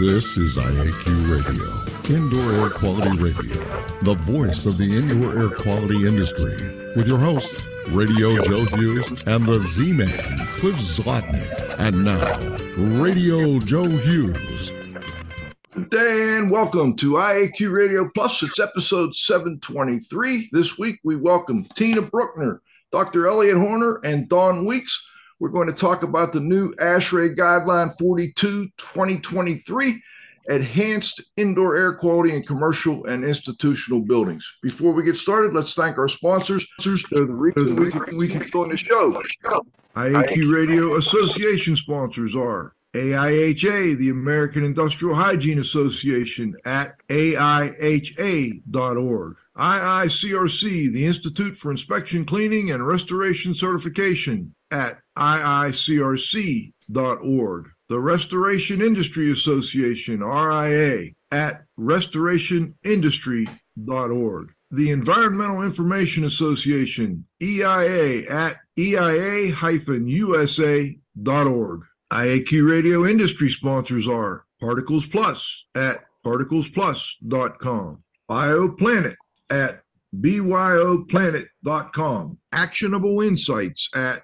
This is IAQ Radio, Indoor Air Quality Radio, the voice of the indoor air quality industry, with your hosts, Radio Joe Hughes and the Z Man, Cliff Zlotnick. And now, Radio Joe Hughes. Day and welcome to IAQ Radio Plus. It's episode 723. This week we welcome Tina Brueckner, Dr. Elliott Horner, and Don Weekes. We're going to talk about the new ASHRAE Guideline 42 2023 Enhanced Indoor Air Quality in Commercial and Institutional Buildings. Before we get started, let's thank our sponsors. They're the reason we can go on the show. IAQ Radio Association sponsors are AIHA, the American Industrial Hygiene Association at AIHA.org. IICRC, the Institute for Inspection, Cleaning, and Restoration Certification at IICRC.org. The Restoration Industry Association, RIA, at restorationindustry.org. The Environmental Information Association, EIA, at EIA-USA.org. IAQ Radio industry sponsors are Particles Plus at particlesplus.com, BioPlanet at byoplanet.com, Actionable Insights at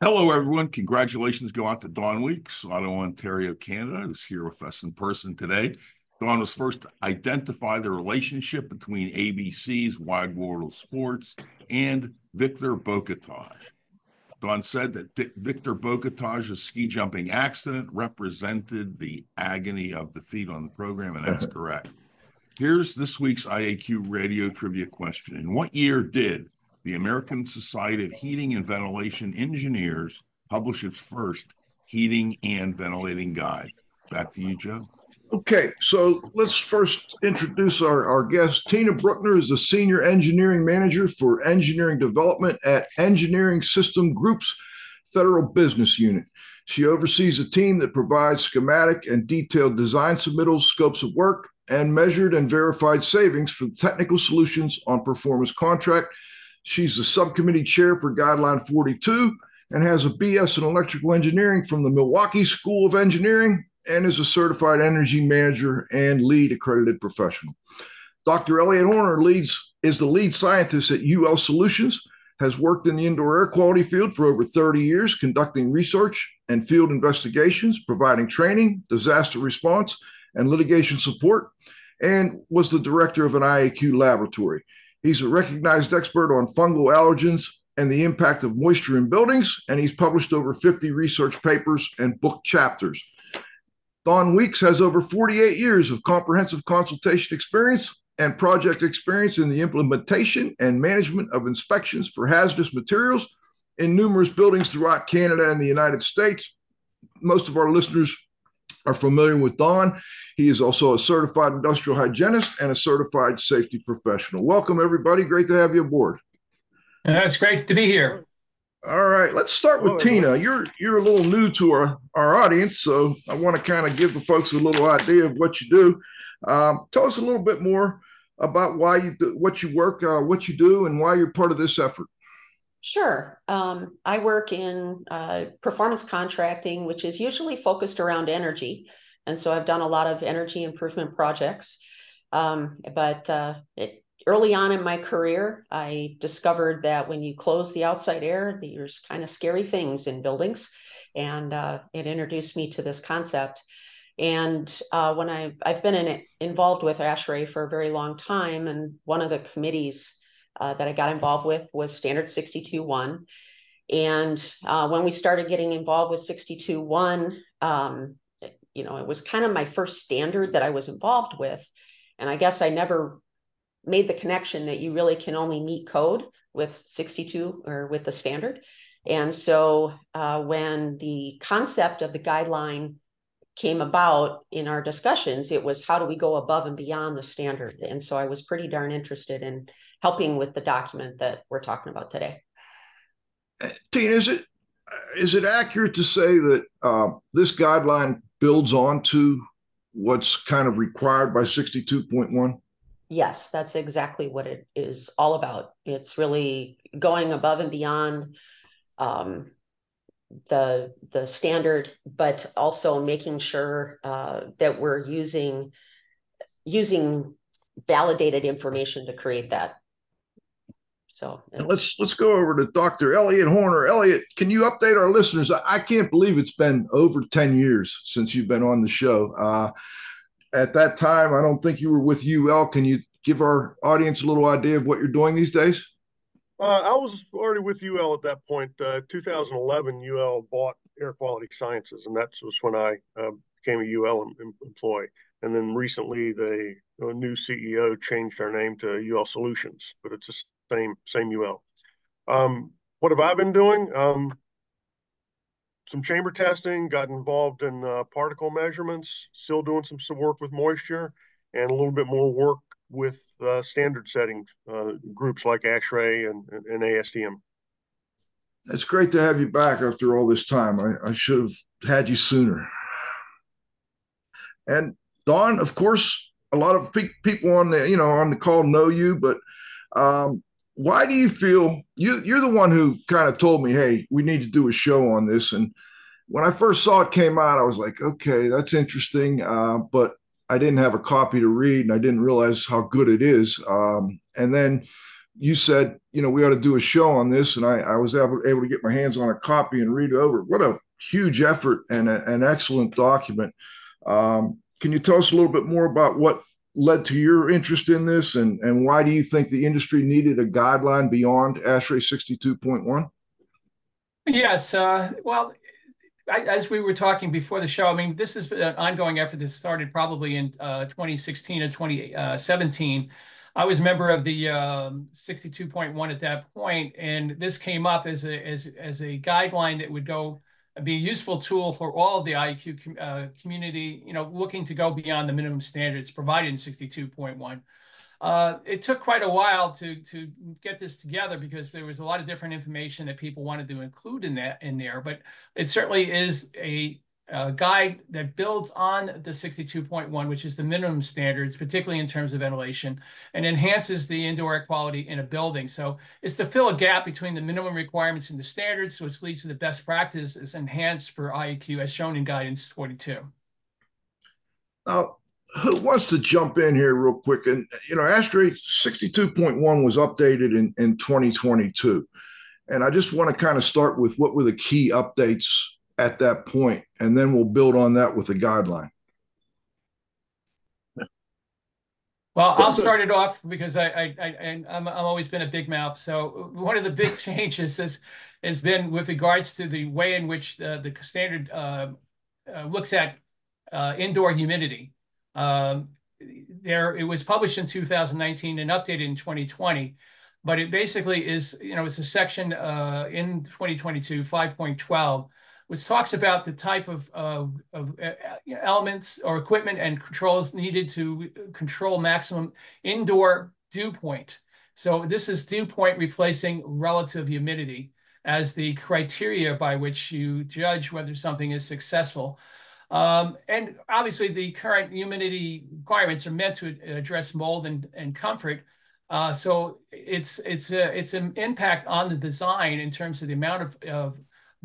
Hello, everyone. Congratulations go out to Don Weekes, Ottawa, Ontario, Canada, who's here with us in person today. Don was first to identify the relationship between ABC's Wide World of Sports and Victor Bogataj. Don said that Victor Bogataj's ski jumping accident represented the agony of defeat on the program, and that's correct. Here's this week's IAQ radio trivia question. In what year did the American Society of Heating and Ventilation Engineers publish its first heating and ventilating guide? Back to you, Joe. Okay, so let's first introduce our, our guest. Tina Brueckner is the Senior Engineering Manager for Engineering Development at Engineering System Group's Federal Business Unit. She oversees a team that provides schematic and detailed design submittals, scopes of work, and measured and verified savings for technical solutions on performance contract. She's the subcommittee chair for Guideline 42 and has a BS in electrical engineering from the Milwaukee School of Engineering and is a certified energy manager and LEED accredited professional. Dr. Elliott Horner leads is the lead scientist at UL Solutions, has worked in the indoor air quality field for over 30 years, conducting research and field investigations, providing training, disaster response, and litigation support, and was the director of an IAQ laboratory. He's a recognized expert on fungal allergens and the impact of moisture in buildings, and he's published over 50 research papers and book chapters. Don Weekes has over 48 years of comprehensive consultation experience and project experience in the implementation and management of inspections for hazardous materials in numerous buildings throughout Canada and the United States. Most of our listeners are familiar with Don. He is also a certified industrial hygienist and a certified safety professional. Welcome, everybody. Great to have you aboard. That's great to be here. All right, let's start with oh, Tina. You're you're a little new to our, our audience, so I want to kind of give the folks a little idea of what you do. Um, tell us a little bit more about why you do, what you work, uh, what you do, and why you're part of this effort. Sure. Um, I work in uh, performance contracting, which is usually focused around energy, and so I've done a lot of energy improvement projects. Um, but uh, it, early on in my career, I discovered that when you close the outside air, there's kind of scary things in buildings. And uh, it introduced me to this concept. And uh, when I, I've been in it, involved with ASHRAE for a very long time, and one of the committees uh, that I got involved with was Standard 62.1. And uh, when we started getting involved with 62.1, um, you know, it was kind of my first standard that I was involved with. And I guess I never made the connection that you really can only meet code with 62 or with the standard. And so uh, when the concept of the guideline came about in our discussions, it was how do we go above and beyond the standard? And so I was pretty darn interested in helping with the document that we're talking about today. Tina, is it is it accurate to say that uh, this guideline builds on to what's kind of required by 62.1? Yes, that's exactly what it is all about. It's really going above and beyond um, the the standard, but also making sure uh, that we're using using validated information to create that. So let's let's go over to Dr. Elliott Horner. Elliott, can you update our listeners? I can't believe it's been over 10 years since you've been on the show. Uh, at that time, I don't think you were with UL. Can you give our audience a little idea of what you're doing these days? Uh, I was already with UL at that point. Uh, 2011, UL bought Air Quality Sciences, and that was when I uh, became a UL em- employee. And then recently, the new CEO changed our name to UL Solutions, but it's the same same UL. Um, what have I been doing? Um, some chamber testing, got involved in uh, particle measurements, still doing some, work with moisture, and a little bit more work with uh, standard setting uh, groups like ASHRAE and, and, and, ASTM. It's great to have you back after all this time. I, I should have had you sooner. And Don, of course, a lot of pe- people on the you know on the call know you, but um, why do you feel you you're the one who kind of told me, hey, we need to do a show on this? And when I first saw it came out, I was like, okay, that's interesting, uh, but I didn't have a copy to read, and I didn't realize how good it is. Um, and then you said, you know, we ought to do a show on this, and I, I was able, able to get my hands on a copy and read it over. What a huge effort and a, an excellent document. Um, can you tell us a little bit more about what led to your interest in this, and and why do you think the industry needed a guideline beyond ASHRAE 62.1? Yes, uh, well, I, as we were talking before the show, I mean, this is an ongoing effort that started probably in uh, 2016 or 2017. I was a member of the um, 62.1 at that point, and this came up as a as as a guideline that would go be a useful tool for all of the IAQ com, uh, community. You know, looking to go beyond the minimum standards provided in 62.1. Uh, it took quite a while to to get this together because there was a lot of different information that people wanted to include in that in there. But it certainly is a, a guide that builds on the 62.1, which is the minimum standards, particularly in terms of ventilation, and enhances the indoor air quality in a building. So it's to fill a gap between the minimum requirements and the standards, which leads to the best practices enhanced for IAQ as shown in guidance 42. Now, who wants to jump in here real quick? And you know, ASHRAE 62.1 was updated in, in 2022. And I just want to kind of start with what were the key updates at that point, and then we'll build on that with a guideline. Well, I'll start it off because I, I, I I'm, I'm always been a big mouth. So one of the big changes has has been with regards to the way in which uh, the standard uh, uh, looks at uh, indoor humidity. Um, there, it was published in 2019 and updated in 2020, but it basically is, you know, it's a section uh, in 2022, 5.12, which talks about the type of, of uh, elements or equipment and controls needed to control maximum indoor dew point. So this is dew point replacing relative humidity as the criteria by which you judge whether something is successful. Um, and obviously, the current humidity requirements are meant to address mold and, and comfort. Uh, so it's it's a, it's an impact on the design in terms of the amount of, of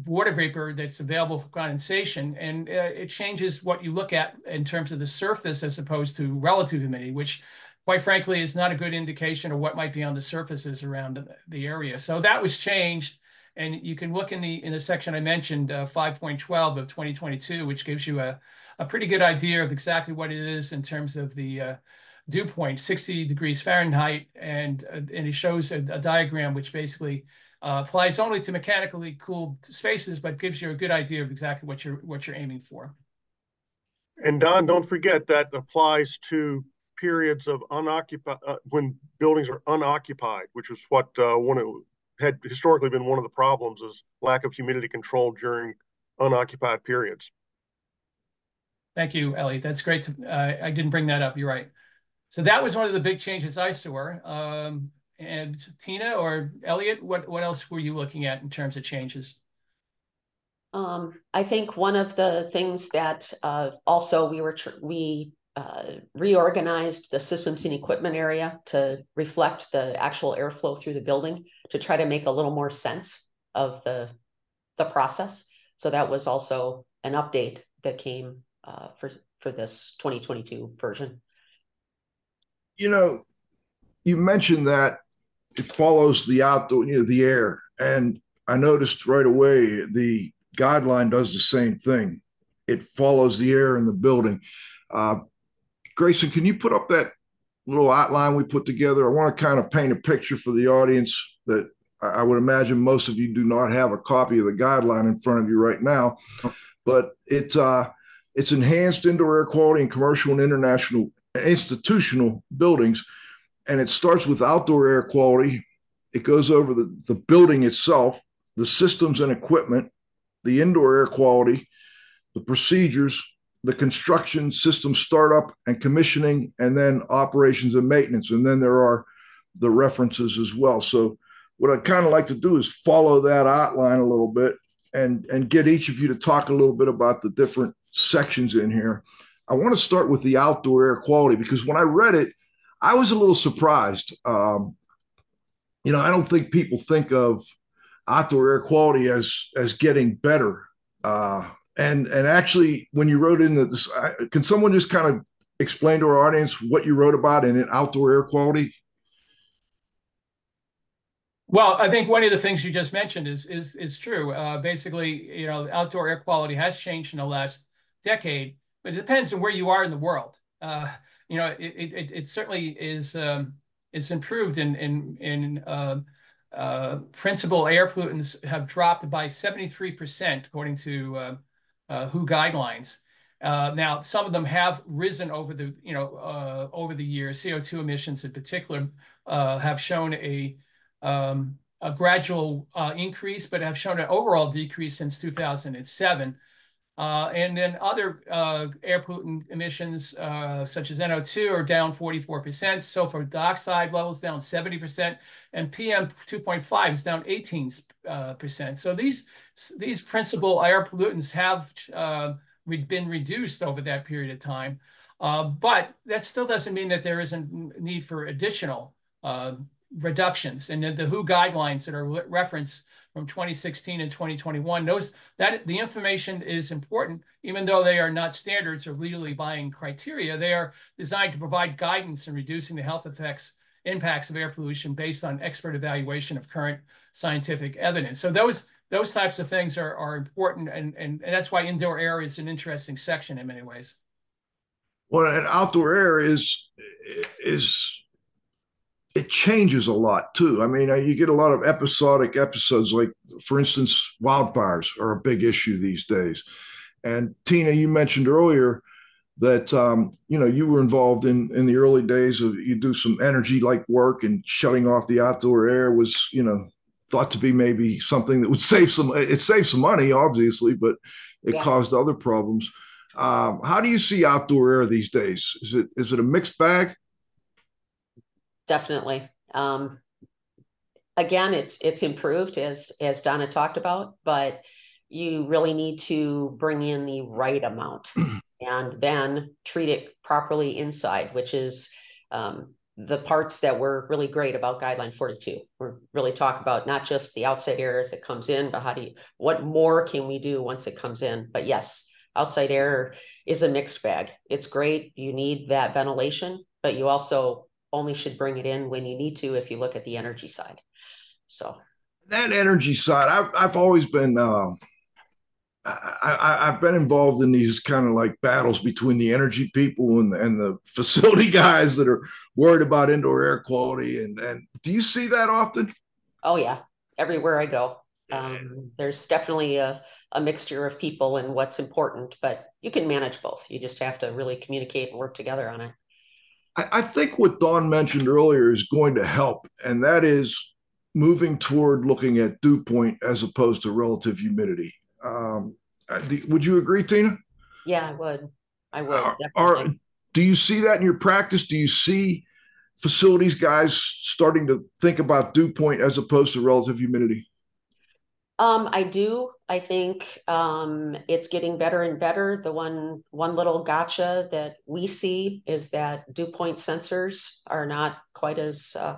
water vapor that's available for condensation, and uh, it changes what you look at in terms of the surface as opposed to relative humidity, which quite frankly is not a good indication of what might be on the surfaces around the, the area. So that was changed and you can look in the in the section I mentioned, uh, 5.12 of 2022, which gives you a, a pretty good idea of exactly what it is in terms of the uh, dew point, 60 degrees Fahrenheit, and uh, and it shows a, a diagram which basically uh, applies only to mechanically cooled spaces, but gives you a good idea of exactly what you're what you're aiming for. And Don, don't forget that applies to periods of unoccupied uh, when buildings are unoccupied, which is what uh, one of had historically been one of the problems is lack of humidity control during unoccupied periods. Thank you, Elliott. That's great. To, uh, I didn't bring that up. You're right. So that was one of the big changes I saw. Um, and Tina or Elliot, what what else were you looking at in terms of changes? Um, I think one of the things that uh, also we were we uh, reorganized the systems and equipment area to reflect the actual airflow through the building to try to make a little more sense of the the process. So that was also an update that came uh, for for this 2022 version. You know, you mentioned that it follows the outdoor, you know, the air, and I noticed right away the guideline does the same thing. It follows the air in the building. Uh, Grayson, can you put up that little outline we put together? I want to kind of paint a picture for the audience that I would imagine most of you do not have a copy of the guideline in front of you right now, but it's uh, it's enhanced indoor air quality in commercial and international institutional buildings, and it starts with outdoor air quality. It goes over the, the building itself, the systems and equipment, the indoor air quality, the procedures, the construction system startup and commissioning, and then operations and maintenance. And then there are the references as well. So what I'd kind of like to do is follow that outline a little bit and and get each of you to talk a little bit about the different sections in here. I want to start with the outdoor air quality because when I read it, I was a little surprised. Um, you know, I don't think people think of outdoor air quality as as getting better. Uh, and and actually, when you wrote in this, can someone just kind of explain to our audience what you wrote about in outdoor air quality? Well, I think one of the things you just mentioned is is is true. Uh, basically, you know, outdoor air quality has changed in the last decade, but it depends on where you are in the world. Uh, you know, it, it, it certainly is um, it's improved in in in uh, uh, principal air pollutants have dropped by 73%, according to uh, uh, WHO guidelines. Uh, now, some of them have risen over the, you know, uh, over the years. CO2 emissions in particular have shown a, um, a gradual increase, but have shown an overall decrease since 2007. Uh, and then other uh, air pollutant emissions, uh, such as NO2, are down 44%. Sulfur dioxide levels down 70%, and PM 2.5 is down 18%. So these these principal air pollutants have uh, been reduced over that period of time. Uh, but that still doesn't mean that there isn't need for additional uh, reductions. And the WHO guidelines that are referenced from 2016 and 2021. Those that the information is important, even though they are not standards or legally binding criteria. They are designed to provide guidance in reducing the health effects impacts of air pollution based on expert evaluation of current scientific evidence. So those those types of things are, are important, and, and, and that's why indoor air is an interesting section in many ways. Well, and outdoor air is is it changes a lot too. I mean, uh, you get a lot of episodic episodes, like for instance, wildfires are a big issue these days. And Tina, you mentioned earlier that um, you know you were involved in in the early days of you do some energy like work and shutting off the outdoor air was you know thought to be maybe something that would save some it saved some money obviously but it yeah. caused other problems um, how do you see outdoor air these days is it is it a mixed bag definitely. Um, again, it's it's improved as as Donna talked about, but you really need to bring in the right amount and then treat it properly inside, which is um, the parts that were really great about guideline 42 we really talk about not just the outside air as it comes in but how do you what more can we do once it comes in? But yes outside air is a mixed bag. It's great you need that ventilation but you also only should bring it in when you need to if you look at the energy side. So that energy side, I've I've always been uh, I, have been involved in these kind of like battles between the energy people and and the facility guys that are worried about indoor air quality. And and do you see that often? Oh yeah, everywhere I go. Um, there's definitely a, a mixture of people and what's important, but you can manage both. You just have to really communicate and work together on it. I, think what Don mentioned earlier is going to help, and that is moving toward looking at dew point as opposed to relative humidity. Um, uh, would you agree, Tina? Yeah, I would. I would. Are, are, do you see that in your practice? Do you see facilities guys starting to think about dew point as opposed to relative humidity? Um, I do. I think um, it's getting better and better. The one one little gotcha that we see is that dew point sensors are not quite as uh,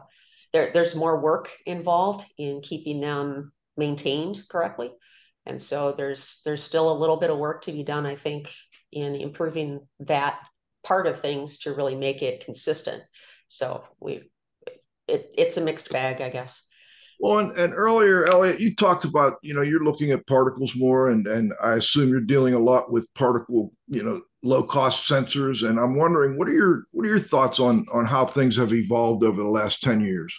there. There's more work involved in keeping them maintained correctly, and so there's there's still a little bit of work to be done. I think in improving that part of things to really make it consistent. So we it, it's a mixed bag, I guess. Well, and, and earlier, Elliott, you talked about, you know, you're looking at particles more, and and I assume you're dealing a lot with particle, you know, low cost sensors. And I'm wondering, what are your what are your thoughts on on how things have evolved over the last 10 years?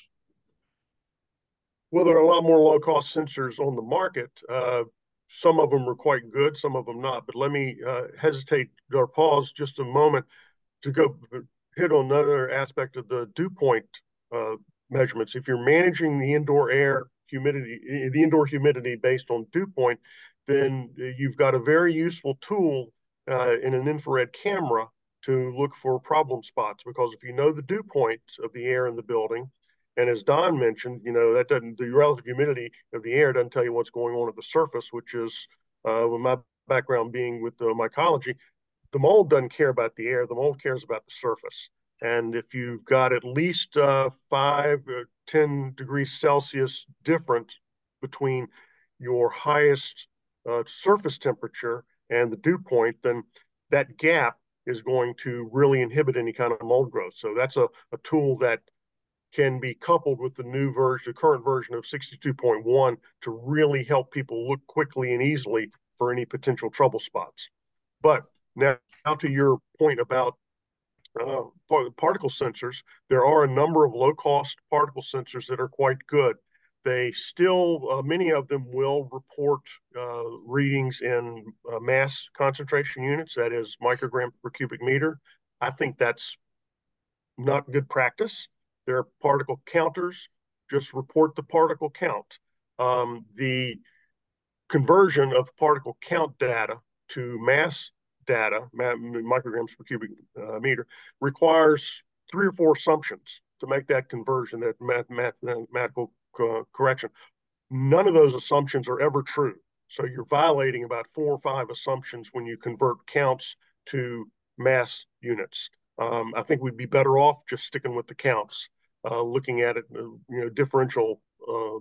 Well, there are a lot more low cost sensors on the market. Uh, some of them are quite good, some of them not. But let me uh, hesitate or pause just a moment to go hit on another aspect of the dew point uh, measurements. If you're managing the indoor air humidity, eh, the indoor humidity based on dew point, then you've got a very useful tool uh, in an infrared camera to look for problem spots. Because if you know the dew point of the air in the building, and as Don mentioned, you know that doesn't the relative humidity of the air doesn't tell you what's going on at the surface, which is uh, with my background being with uh, mycology, the mold doesn't care about the air. The mold cares about the surface. And if you've got at least uh, five, uh, 10 degrees Celsius different between your highest uh, surface temperature and the dew point, then that gap is going to really inhibit any kind of mold growth. So that's a, a tool that can be coupled with the new version, the current version of 62.1 to really help people look quickly and easily for any potential trouble spots. But now, now to your point about uh, particle sensors, there are a number of low cost particle sensors that are quite good. They still, uh, many of them will report uh, readings in uh, mass concentration units, that is microgram per cubic meter. I think that's not good practice. There are particle counters, just report the particle count. Um, the conversion of particle count data to mass data, micrograms per cubic uh, meter, requires three or four assumptions to make that conversion, that math, mathematical uh, correction. None of those assumptions are ever true. So you're violating about four or five assumptions when you convert counts to mass units. Um, I think we'd be better off just sticking with the counts, uh, looking at it, uh, you know, differential uh,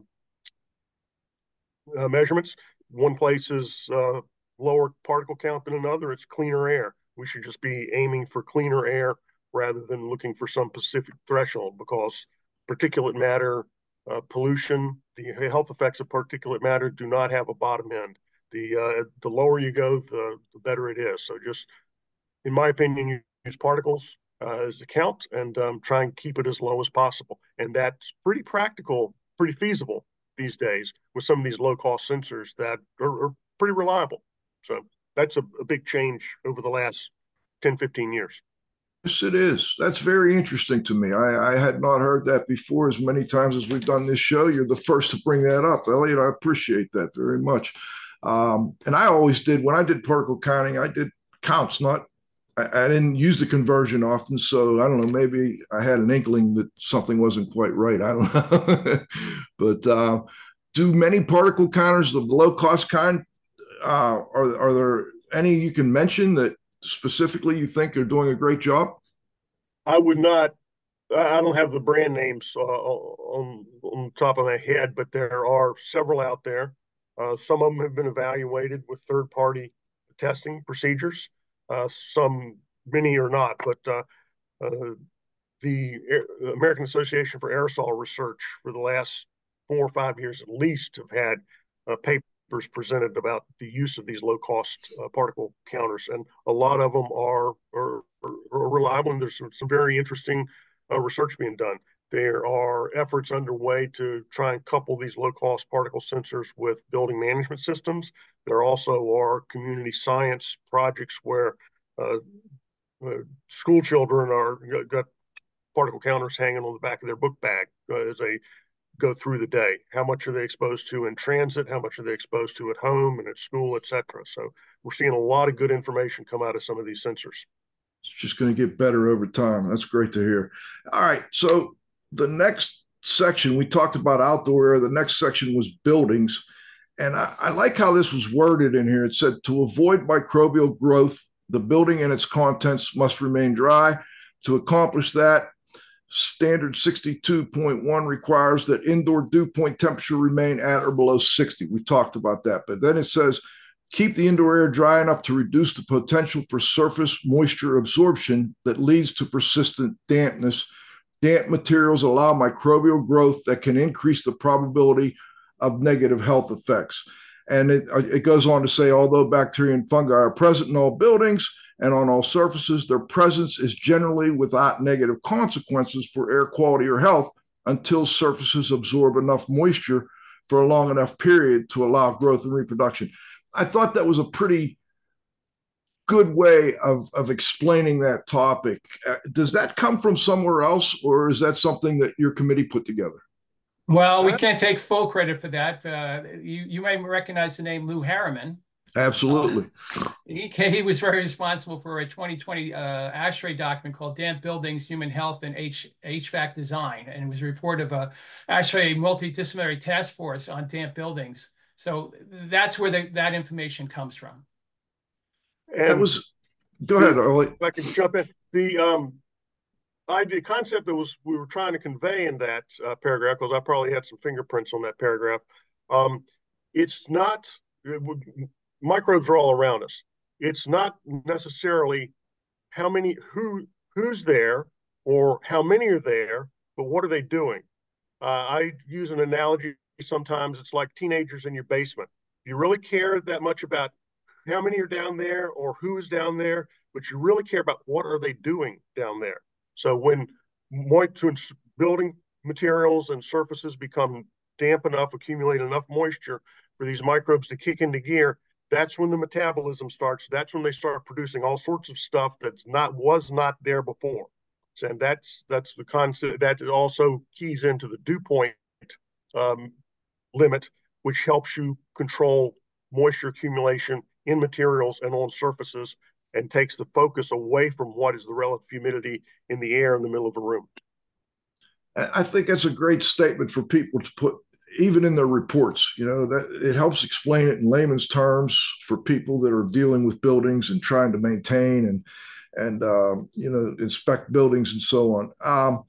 uh, measurements. One place is lower particle count than another, it's cleaner air. We should just be aiming for cleaner air rather than looking for some specific threshold because particulate matter uh, pollution, the health effects of particulate matter do not have a bottom end. The uh, the lower you go, the, the better it is. So just, in my opinion, use particles uh, as a count and um, try and keep it as low as possible. And that's pretty practical, pretty feasible these days with some of these low cost sensors that are, are pretty reliable. So that's a, a big change over the last 10, 15 years. Yes, it is. That's very interesting to me. I, I, had not heard that before as many times as we've done this show. You're the first to bring that up, Elliott. I appreciate that very much. Um, and I always did, when I did particle counting, I did counts, not, I, I, didn't use the conversion often. So I don't know, maybe I had an inkling that something wasn't quite right. I don't know. but uh, do many particle counters of the low cost kind uh, are are there any you can mention that specifically you think are doing a great job? I would not. I don't have the brand names uh, on on top of my head, but there are several out there. Uh, some of them have been evaluated with third party testing procedures. Uh, some, many are not, but uh, uh, the American Association for Aerosol Research for the last four or five years at least have had uh, papers presented about the use of these low cost uh, particle counters. And a lot of them are, are, are reliable and there's some, some very interesting uh, research being done. There are efforts underway to try and couple these low cost particle sensors with building management systems. There also are community science projects where uh, uh school children are got particle counters hanging on the back of their book bag uh, as a go through the day. How much are they exposed to in transit? How much are they exposed to at home and at school, et cetera? So we're seeing a lot of good information come out of some of these sensors. It's just going to get better over time. That's great to hear. All right. So the next section, we talked about outdoor air. The next section was buildings. And I, I like how this was worded in here. It said to avoid microbial growth, the building and its contents must remain dry. To accomplish that, standard 62.1 requires that indoor dew point temperature remain at or below 60. We talked about that. But then it says keep the indoor air dry enough to reduce the potential for surface moisture absorption that leads to persistent dampness. Damp materials allow microbial growth that can increase the probability of negative health effects. And it, uh, it goes on to say, although bacteria and fungi are present in all buildings and on all surfaces, their presence is generally without negative consequences for air quality or health until surfaces absorb enough moisture for a long enough period to allow growth and reproduction. I thought that was a pretty good way of, of explaining that topic. Uh, does that come from somewhere else, or is that something that your committee put together? Well, we can't take full credit for that. Uh, you you may recognize the name Lew Harriman. Absolutely. Uh, he he was very responsible for a 2020 uh, ASHRAE document called Damp Buildings, Human Health, and H, HVAC Design, and it was a report of a ASHRAE multidisciplinary task force on damp buildings. So that's where the, that information comes from. And that was. Go ahead, Ollie. If I can jump in, the um, idea concept that was we were trying to convey in that uh, paragraph because I probably had some fingerprints on that paragraph. Um, it's not it would, microbes are all around us. It's not necessarily how many who who's there or how many are there, but what are they doing? Uh, I use an analogy sometimes. It's like teenagers in your basement. You really care that much about how many are down there or who's down there, but you really care about what are they doing down there. So when moisture, building materials and surfaces become damp enough, accumulate enough moisture for these microbes to kick into gear, that's when the metabolism starts. That's when they start producing all sorts of stuff that's not was not there before. And that's that's the concept that also keys into the dew point um, limit, which helps you control moisture accumulation in materials and on surfaces and takes the focus away from what is the relative humidity in the air in the middle of a room. I think that's a great statement for people to put even in their reports you know that it helps explain it in layman's terms for people that are dealing with buildings and trying to maintain and and uh, you know inspect buildings and so on. Um,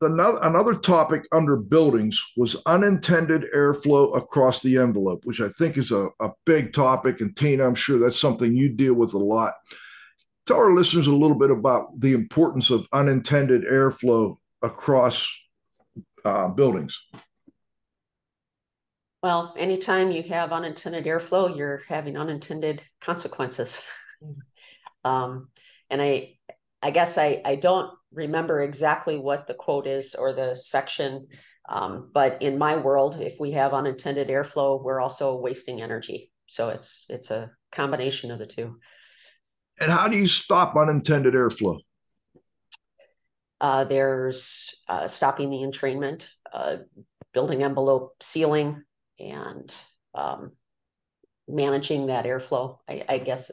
another, another topic under buildings was unintended airflow across the envelope which i think is a, a big topic. And tina i'm sure that's something you deal with a lot. Tell our listeners a little bit about the importance of unintended airflow across uh, buildings well, anytime you have unintended airflow, you're having unintended consequences. um, and I, I guess I, I don't remember exactly what the quote is or the section, um, but in my world, if we have unintended airflow, we're also wasting energy. So it's it's a combination of the two. And how do you stop unintended airflow? Uh, there's uh, stopping the entrainment, uh, building envelope sealing, and um, managing that airflow. I, I, guess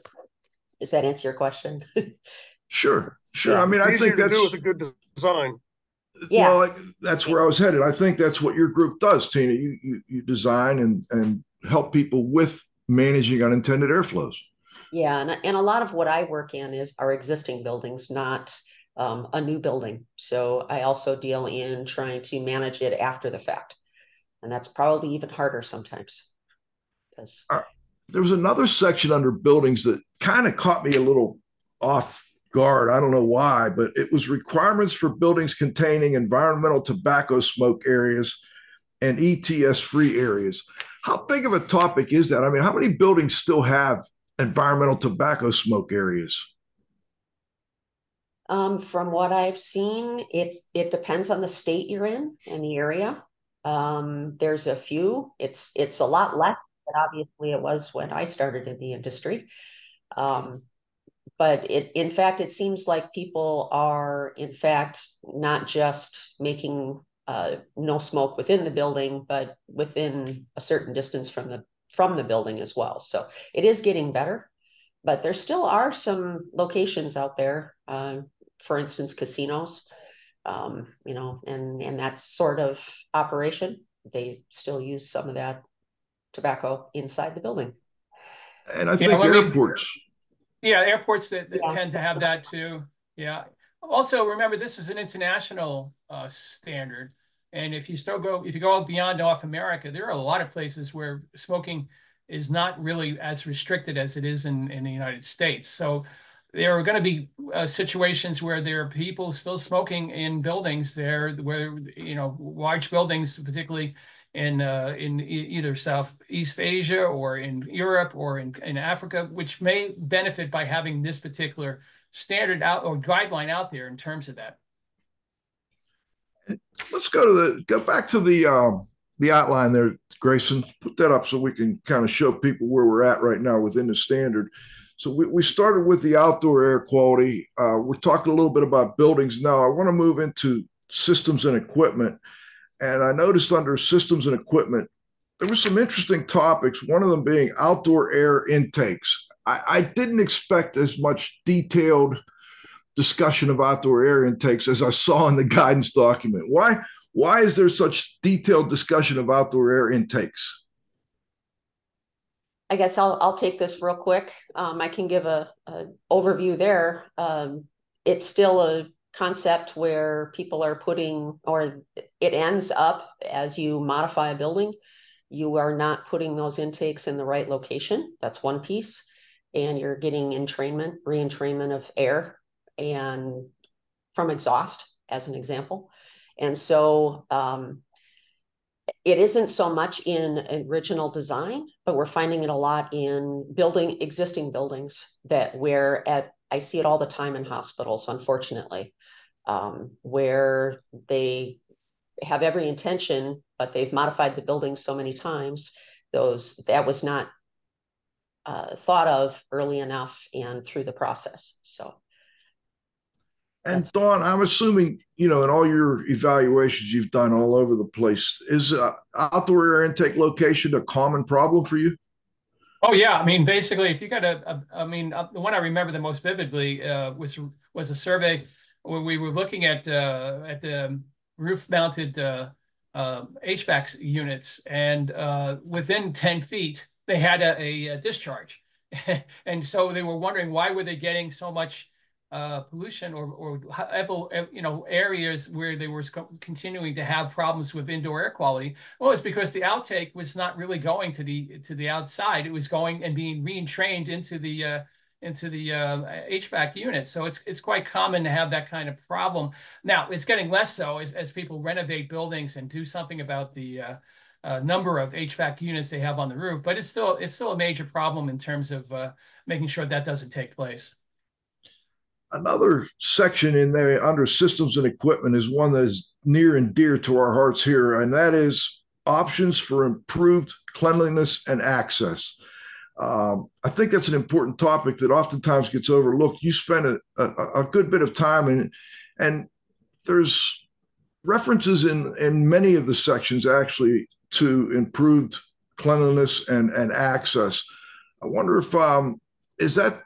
does that answer your question? sure, sure. Yeah. I mean, I think that's do with a good design. Yeah. Well, that's where I was headed. I think that's what your group does, Tina. You you, you design and and help people with managing unintended airflows. Yeah, and and a lot of what I work in is our existing buildings, not um, a new building. So I also deal in trying to manage it after the fact and that's probably even harder sometimes. Because uh, there was another section under buildings that kind of caught me a little off guard. I don't know why but it was requirements for buildings containing environmental tobacco smoke areas and ets free areas. How big of a topic is that? I mean how many buildings still have environmental tobacco smoke areas? Um, from what I've seen, it's it depends on the state you're in and the area. Um, there's a few. It's it's a lot less than obviously it was when I started in the industry. Um, but it in fact it seems like people are in fact not just making uh, no smoke within the building, but within a certain distance from the from the building as well. So it is getting better. but there still are some locations out there, uh, for instance, casinos, um, you know, and and that sort of operation. They still use some of that tobacco inside the building. And I think yeah, airports. Me, yeah, airports that, that yeah. tend to have that too. Yeah. Also, remember this is an international uh, standard, and if you still go, if you go beyond North America, there are a lot of places where smoking is not really as restricted as it is in, in the United States. So there are going to be uh, situations where there are people still smoking in buildings there, where you know large buildings, particularly in uh, in either Southeast Asia or in Europe or in, in Africa, which may benefit by having this particular standard out or guideline out there in terms of that. Let's go to the go back to the um, the outline there, Grayson. Put that up so we can kind of show people where we're at right now within the standard. So we, we started with the outdoor air quality. Uh, we're talking a little bit about buildings now. I want to move into systems and equipment. And I noticed under systems and equipment, there were some interesting topics, one of them being outdoor air intakes. I, I didn't expect as much detailed discussion of outdoor air intakes as I saw in the guidance document. Why, why is there such detailed discussion of outdoor air intakes? I guess I'll I'll take this real quick. Um, I can give a, a overview there. Um, it's still a concept where people are putting, or it ends up as you modify a building, you are not putting those intakes in the right location. That's one piece, and you're getting entrainment, re-entrainment of air, and from exhaust, as an example. And so um, it isn't so much in original design, but we're finding it a lot in building existing buildings that where at I see it all the time in hospitals, unfortunately, um, where they have every intention, but they've modified the building so many times. Those that was not uh, thought of early enough and through the process. So and Don, I'm assuming, you know, in all your evaluations you've done all over the place, is uh, outdoor air intake location a common problem for you? Oh yeah, I mean, basically, if you got a, a I mean, uh, the one I remember the most vividly uh, was was a survey where we were looking at uh, at the roof-mounted uh, uh, HVAC units, and within ten feet they had a, a discharge, and so they were wondering why were they getting so much uh, pollution or, or you know areas where they were continuing to have problems with indoor air quality well it's because the outtake was not really going to the to the outside. It was going and being re-entrained into the uh, into the uh, HVAC unit. So it's it's quite common to have that kind of problem. Now it's getting less so as, as people renovate buildings and do something about the uh, uh, number of HVAC units they have on the roof but it's still it's still a major problem in terms of uh, making sure that doesn't take place another section in there under systems and equipment is one that is near and dear to our hearts here, and that is options for improved cleanliness and access. Um, I think that's an important topic that oftentimes gets overlooked. You spent a, a, a good bit of time and and there's references in in many of the sections actually to improved cleanliness and and access. I wonder if um, is that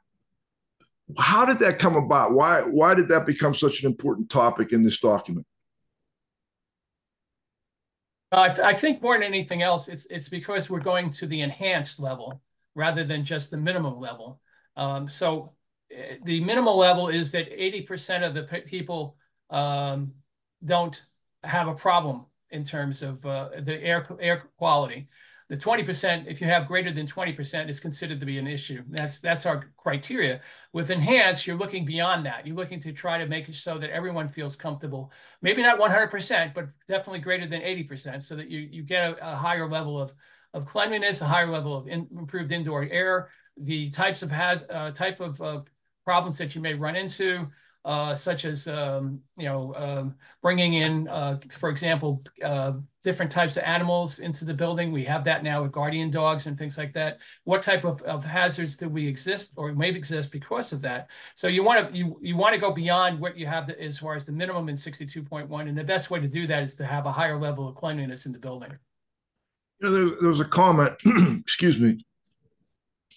how did that come about? Why why did that become such an important topic in this document? I, th I think more than anything else, it's it's because we're going to the enhanced level rather than just the minimum level. Um, so uh, the minimal level is that 80% of the people um, don't have a problem in terms of uh, the air air quality. The 20%, if you have greater than 20%, is considered to be an issue. That's that's our criteria. With enhanced, you're looking beyond that. You're looking to try to make it so that everyone feels comfortable. Maybe not 100%, but definitely greater than 80%, so that you, you get a, a higher level of, of cleanliness, a higher level of in, improved indoor air, the types of has uh, type of uh, problems that you may run into, uh, such as um, you know um, bringing in, uh, for example, uh, different types of animals into the building. We have that now with guardian dogs and things like that. What type of, of hazards do we exist or may exist because of that? So you want to you you want to go beyond what you have as far as the minimum in 62.1, and the best way to do that is to have a higher level of cleanliness in the building. You know, there, there was a comment, excuse me,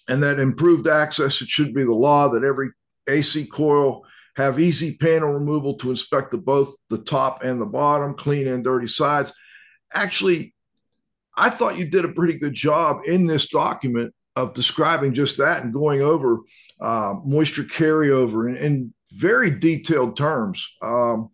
and that improved access, it should be the law that every AC coil have easy panel removal to inspect the both the top and the bottom, clean and dirty sides. Actually, I thought you did a pretty good job in this document of describing just that and going over uh, moisture carryover in, in, very detailed terms. Um,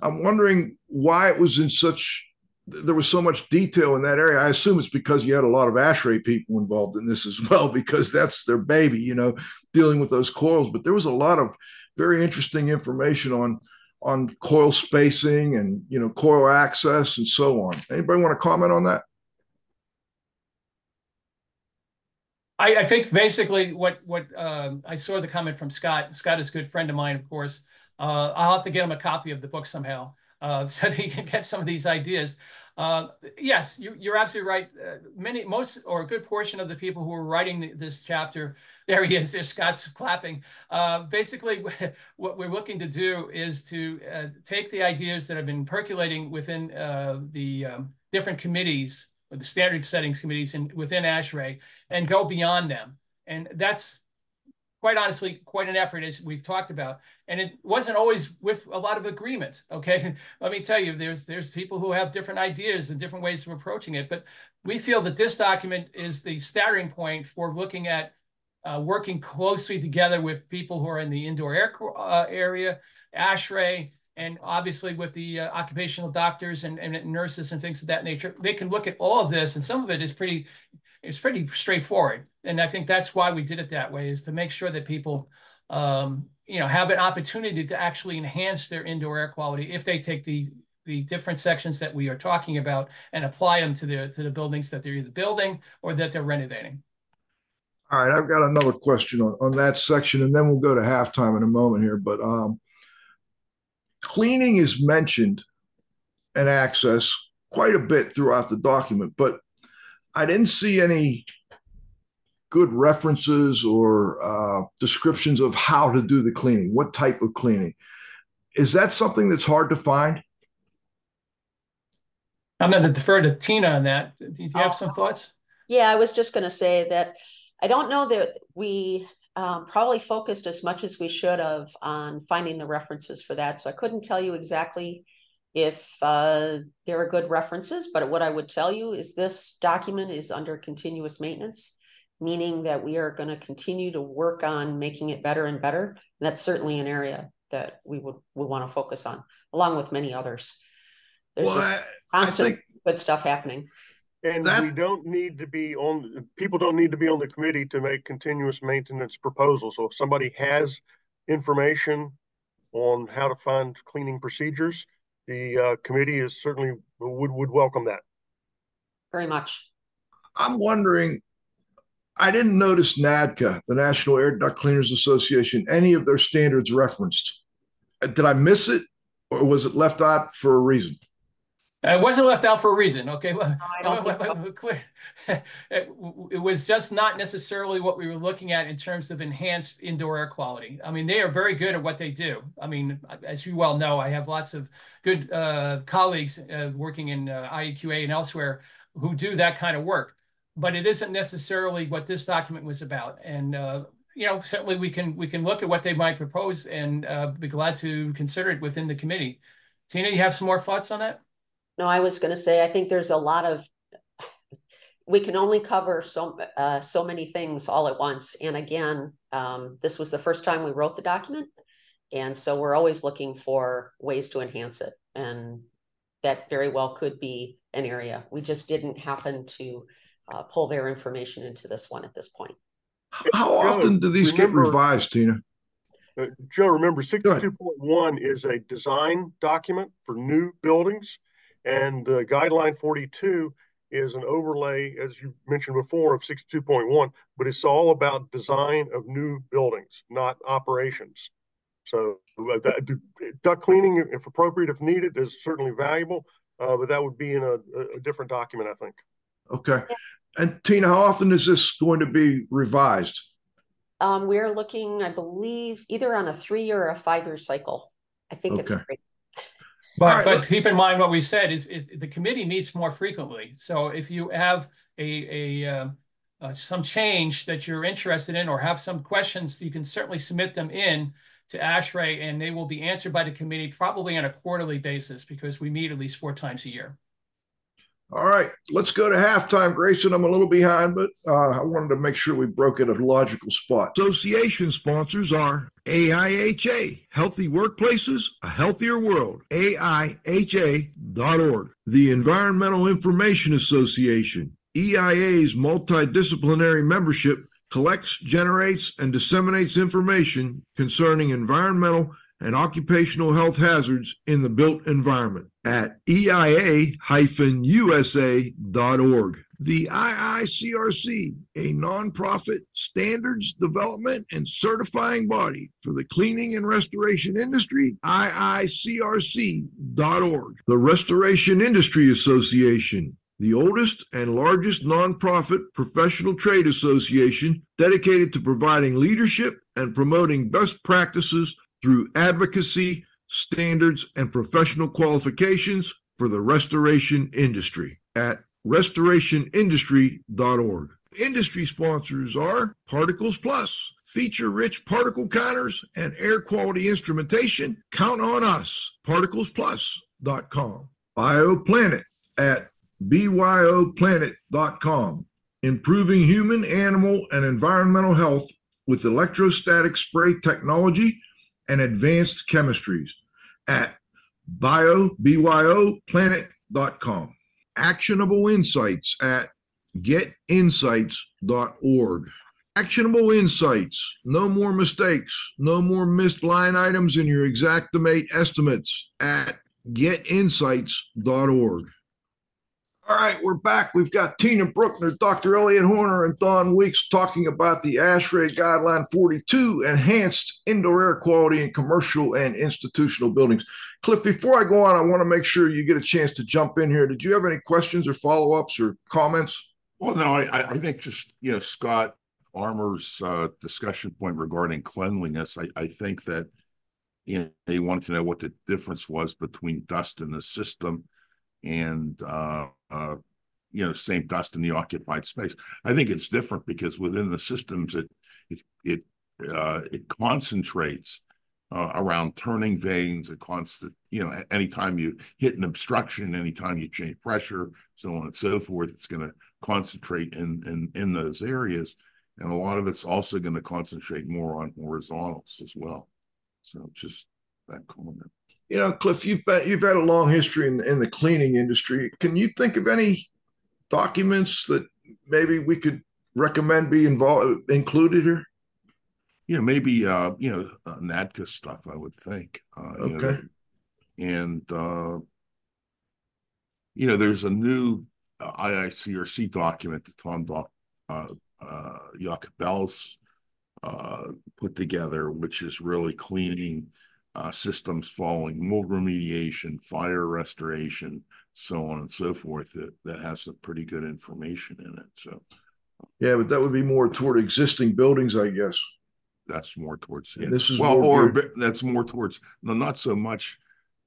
I'm wondering why it was in such there was so much detail in that area. I assume it's because you had a lot of ASHRAE people involved in this as well, because that's their baby, you know, dealing with those coils. But there was a lot of very interesting information on on coil spacing and you know coil access and so on. Anybody want to comment on that? I, I think basically what what um, I saw the comment from Scott. Scott is a good friend of mine, of course. Uh, I'll have to get him a copy of the book somehow uh, so that he can get some of these ideas. Uh, yes, you, are absolutely right. Uh, many, most, or a good portion of the people who are writing this chapter, there he is. there's Scott's clapping. Uh, basically, what we're looking to do is to uh, take the ideas that have been percolating within the um, different committees the standard settings committees and within ASHRAE and go beyond them. And that's quite honestly quite an effort as we've talked about. And it wasn't always with a lot of agreement okay? Let me tell you there's there's people who have different ideas and different ways of approaching it but we feel that this document is the starting point for looking at uh, working closely together with people who are in the indoor air uh, area ASHRAE and obviously with the uh, occupational doctors and, and nurses and things of that nature, they can look at all of this, and some of it is pretty, it's pretty straightforward. And I think that's why we did it that way, is to make sure that people, um, you know, have an opportunity to actually enhance their indoor air quality if they take the the different sections that we are talking about and apply them to the to the buildings that they're either building or that they're renovating. All right, I've got another question on, on that section, and then we'll go to halftime in a moment here. But um, Cleaning is mentioned and access quite a bit throughout the document, but I didn't see any good references or uh, descriptions of how to do the cleaning, what type of cleaning. Is that something that's hard to find? I'm going to defer to Tina on that. Do you have some thoughts? Yeah, I was just going to say that I don't know that we um, probably focused as much as we should have on finding the references for that. So I couldn't tell you exactly if uh, there are good references, but what I would tell you is this document is under continuous maintenance, meaning that we are going to continue to work on making it better and better. And that's certainly an area that we would, would want to focus on, along with many others. There's well, I, constant I think, good stuff happening. And that, we don't need to be on, people don't need to be on the committee to make continuous maintenance proposals. So if somebody has information on how to find cleaning procedures, the uh, committee is certainly would, would welcome that. Very much. I'm wondering, I didn't notice NADCA, the National Air Duct Cleaners Association, any of their standards referenced. Did I miss it or was it left out for a reason? It wasn't left out for a reason, okay? No, so. it, it was just not necessarily what we were looking at in terms of enhanced indoor air quality. I mean, they are very good at what they do. I mean, as you well know, I have lots of good uh, colleagues uh, working in uh, IAQA and elsewhere who do that kind of work. But it isn't necessarily what this document was about. And uh, you know, certainly we can we can look at what they might propose and uh, be glad to consider it within the committee. Tina, you have some more thoughts on that? No, I was going to say, I think there's a lot of, we can only cover so, uh, so many things all at once. And again, um, this was the first time we wrote the document. And so we're always looking for ways to enhance it. And that very well could be an area. We just didn't happen to uh, pull their information into this one at this point. How often do these remember, get revised, Tina? Uh, Joe, remember 62.1 is a design document for new buildings. And the guideline 42 is an overlay, as you mentioned before, of 62.1, but it's all about design of new buildings, not operations. So uh, that, duct cleaning, if appropriate, if needed, is certainly valuable, uh, but that would be in a, a, different document, I think. Okay. And Tina, how often is this going to be revised? Um, we're looking, I believe, either on a three-year or a five-year cycle. I think okay. it's great. But right, but keep in mind what we said is, is the committee meets more frequently. So if you have a a uh, uh, some change that you're interested in or have some questions, you can certainly submit them in to ASHRAE and they will be answered by the committee probably on a quarterly basis because we meet at least four times a year. All right, let's go to halftime, Grayson. I'm a little behind, but uh, I wanted to make sure we broke it at a logical spot. Association sponsors are AIHA, Healthy Workplaces, A Healthier World, AIHA.org. The Environmental Information Association, EIA's multidisciplinary membership collects, generates, and disseminates information concerning environmental and occupational health hazards in the built environment at eia-usa.org. The IICRC, a nonprofit standards development and certifying body for the cleaning and restoration industry, IICRC.org. The Restoration Industry Association, the oldest and largest nonprofit professional trade association dedicated to providing leadership and promoting best practices through advocacy, standards, and professional qualifications for the restoration industry at restorationindustry.org. Industry sponsors are Particles Plus, feature rich particle counters and air quality instrumentation. Count on us, particlesplus.com. ByoPlanet at byoplanet.com, improving human, animal, and environmental health with electrostatic spray technology and advanced chemistries at bio.byoplanet.com. Actionable insights at getinsights.org. Actionable insights. No more mistakes. No more missed line items in your Xactimate estimates at getinsights.org. All right, we're back. We've got Tina Brueckner, Dr. Elliott Horner, and Don Weekes talking about the ASHRAE Guideline 42 Enhanced Indoor Air Quality in Commercial and Institutional Buildings. Cliff, before I go on, I want to make sure you get a chance to jump in here. Did you have any questions or follow ups or comments? Well, no, I, I think just, you know, Scott Armour's uh, discussion point regarding cleanliness, I, I think that, you know, he wanted to know what the difference was between dust in the system and uh, uh, you know same dust in the occupied space. I think it's different because within the systems it it it uh, it concentrates uh, around turning vanes. It constant you know anytime you hit an obstruction, anytime you change pressure, so on and so forth, it's going to concentrate in in in those areas, and a lot of it's also going to concentrate more on horizontals as well. So just that comment you know, Cliff, you've been, you've had a long history in, in the cleaning industry. Can you think of any documents that maybe we could recommend be involved included here? Yeah, maybe uh, you know uh, NADCA stuff. I would think. Uh, okay. You know, and uh, you know, there's a new uh, IICRC document that Tom Doc, uh, uh, uh, put together, which is really cleaning uh, systems following mold remediation, fire restoration, so on and so forth. That that has some pretty good information in it. So, yeah, but that would be more toward existing buildings, I guess. That's more towards yeah. this is well, or good. that's more towards no, not so much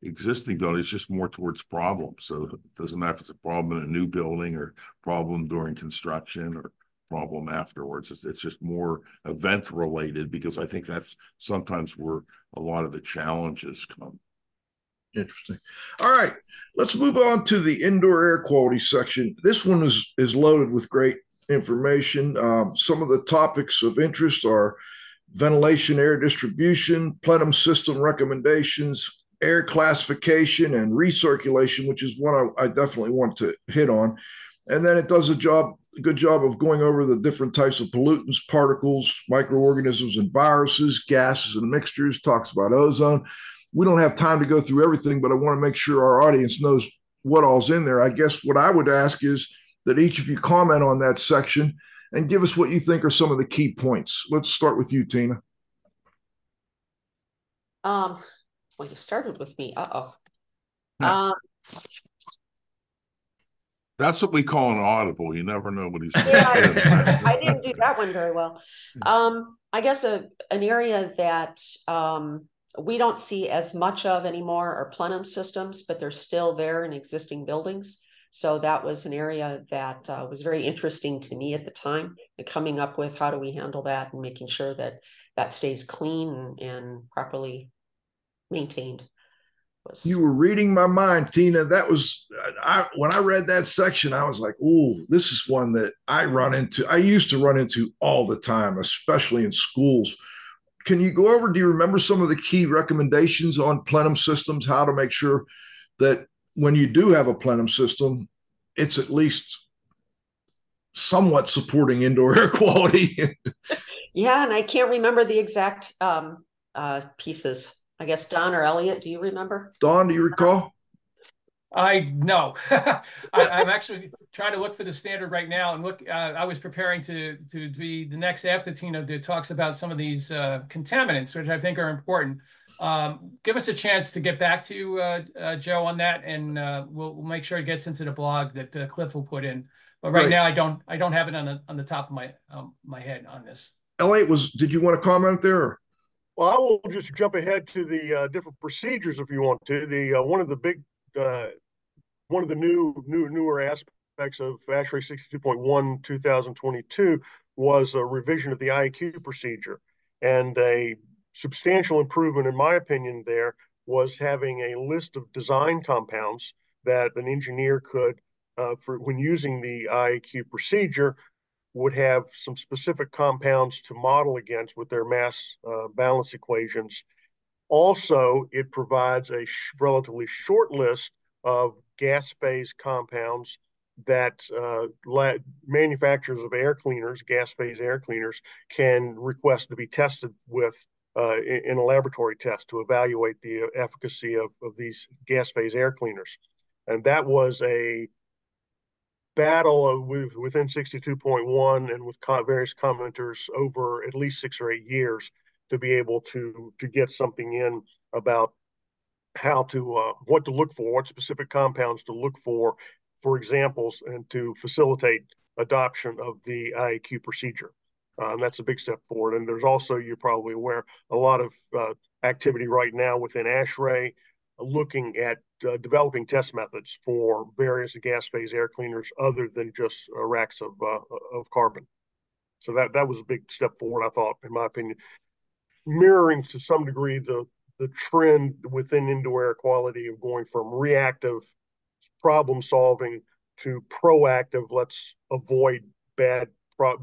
existing buildings, just more towards problems. So it doesn't matter if it's a problem in a new building or problem during construction or problem afterwards. It's, it's just more event related because I think that's sometimes where a lot of the challenges come. Interesting. All right, let's move on to the indoor air quality section. This one is is loaded with great information. Um, some of the topics of interest are ventilation, air distribution, plenum system recommendations, air classification, and recirculation, which is one I, I definitely want to hit on. And then it does a job a good job of going over the different types of pollutants, particles, microorganisms, and viruses, gases, and mixtures, talks about ozone. We don't have time to go through everything, but I want to make sure our audience knows what all's in there. I guess what I would ask is that each of you comment on that section and give us what you think are some of the key points. Let's start with you, Tina. Um, well, you started with me. Uh oh. Um, that's what we call an audible. You never know what he's. Yeah, I, didn't do that one very well. Um, I guess a an area that um, we don't see as much of anymore are plenum systems, but they're still there in existing buildings. So that was an area that uh, was very interesting to me at the time, and coming up with how do we handle that and making sure that that stays clean and, and properly maintained. You were reading my mind, Tina. That was I when I read that section, I was like, "Ooh, this is one that I run into. I used to run into all the time, especially in schools." Can you go over? Do you remember some of the key recommendations on plenum systems? How to make sure that when you do have a plenum system, it's at least somewhat supporting indoor air quality. yeah, and I can't remember the exact um, uh, pieces. I guess Don or Elliott, do you remember? Don, do you recall? I know. I, am actually trying to look for the standard right now, and look. Uh, I was preparing to to be the next after Tina that talks about some of these uh, contaminants, which I think are important. Um, give us a chance to get back to uh, uh, Joe on that, and uh, we'll, we'll, make sure it gets into the blog that uh, Cliff will put in. But right, right, now, I don't I don't have it on the on the top of my um, my head on this. Elliott, was did you want to comment there? Well, I will just jump ahead to the uh, different procedures if you want to. The uh, one of the big one of the new new newer aspects of ASHRAE 62.1 2022 was a revision of the IAQ procedure and a substantial improvement, in my opinion, there was having a list of design compounds that an engineer could, uh, for when using the IAQ procedure, would have some specific compounds to model against with their mass uh, balance equations. Also, it provides a sh relatively short list of gas phase compounds that uh, manufacturers of air cleaners, gas phase air cleaners, can request to be tested with uh, in a laboratory test to evaluate the efficacy of, of these gas phase air cleaners. And that was a battle with, within 62.1 and with various commenters over at least six or eight years to be able to, to get something in about how to, uh, what to look for, what specific compounds to look for, for examples, and to facilitate adoption of the IAQ procedure. Uh, and that's a big step forward. And there's also, you're probably aware, a lot of uh, activity right now within ASHRAE looking at uh, developing test methods for various gas phase air cleaners other than just racks of, uh, of carbon. So that, that was a big step forward, I thought, in my opinion, mirroring to some degree the, the trend within indoor air quality of going from reactive problem solving to proactive, let's avoid bad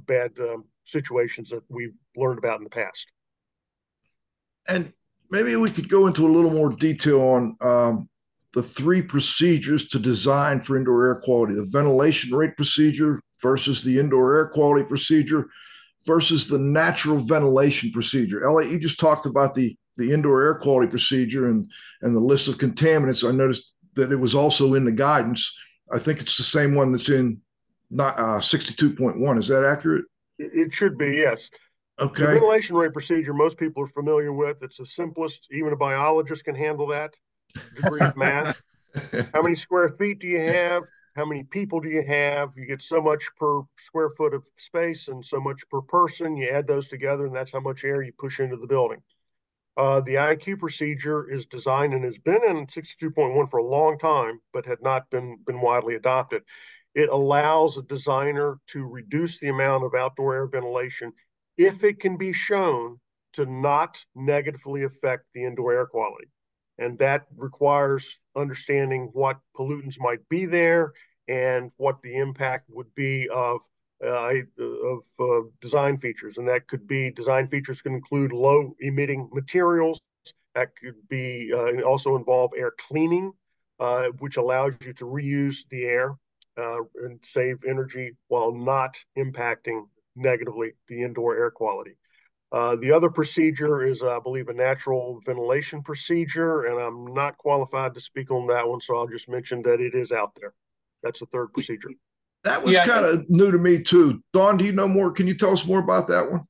bad um, situations that we've learned about in the past. And maybe we could go into a little more detail on um, the three procedures to design for indoor air quality the ventilation rate procedure versus the indoor air quality procedure versus the natural ventilation procedure. Elliott, you just talked about the, the indoor air quality procedure and, and the list of contaminants. I noticed that it was also in the guidance. I think it's the same one that's in not uh, 62.1. Is that accurate? It should be, yes. Okay. The ventilation rate procedure, most people are familiar with. It's the simplest. Even a biologist can handle that degree of math. How many square feet do you have? How many people do you have? You get so much per square foot of space and so much per person. You add those together, and that's how much air you push into the building. Uh, the IQ procedure is designed and has been in 62.1 for a long time, but had not been been widely adopted. It allows a designer to reduce the amount of outdoor air ventilation if it can be shown to not negatively affect the indoor air quality. And that requires understanding what pollutants might be there and what the impact would be of uh, of uh, design features, and that could be design features can include low emitting materials. That could be uh, also involve air cleaning, uh, which allows you to reuse the air uh, and save energy while not impacting negatively the indoor air quality. Uh, the other procedure is, I believe, a natural ventilation procedure, and I'm not qualified to speak on that one, so I'll just mention that it is out there. That's the third procedure. That was yeah, kind of new to me too. Don, do you know more? Can you tell us more about that one?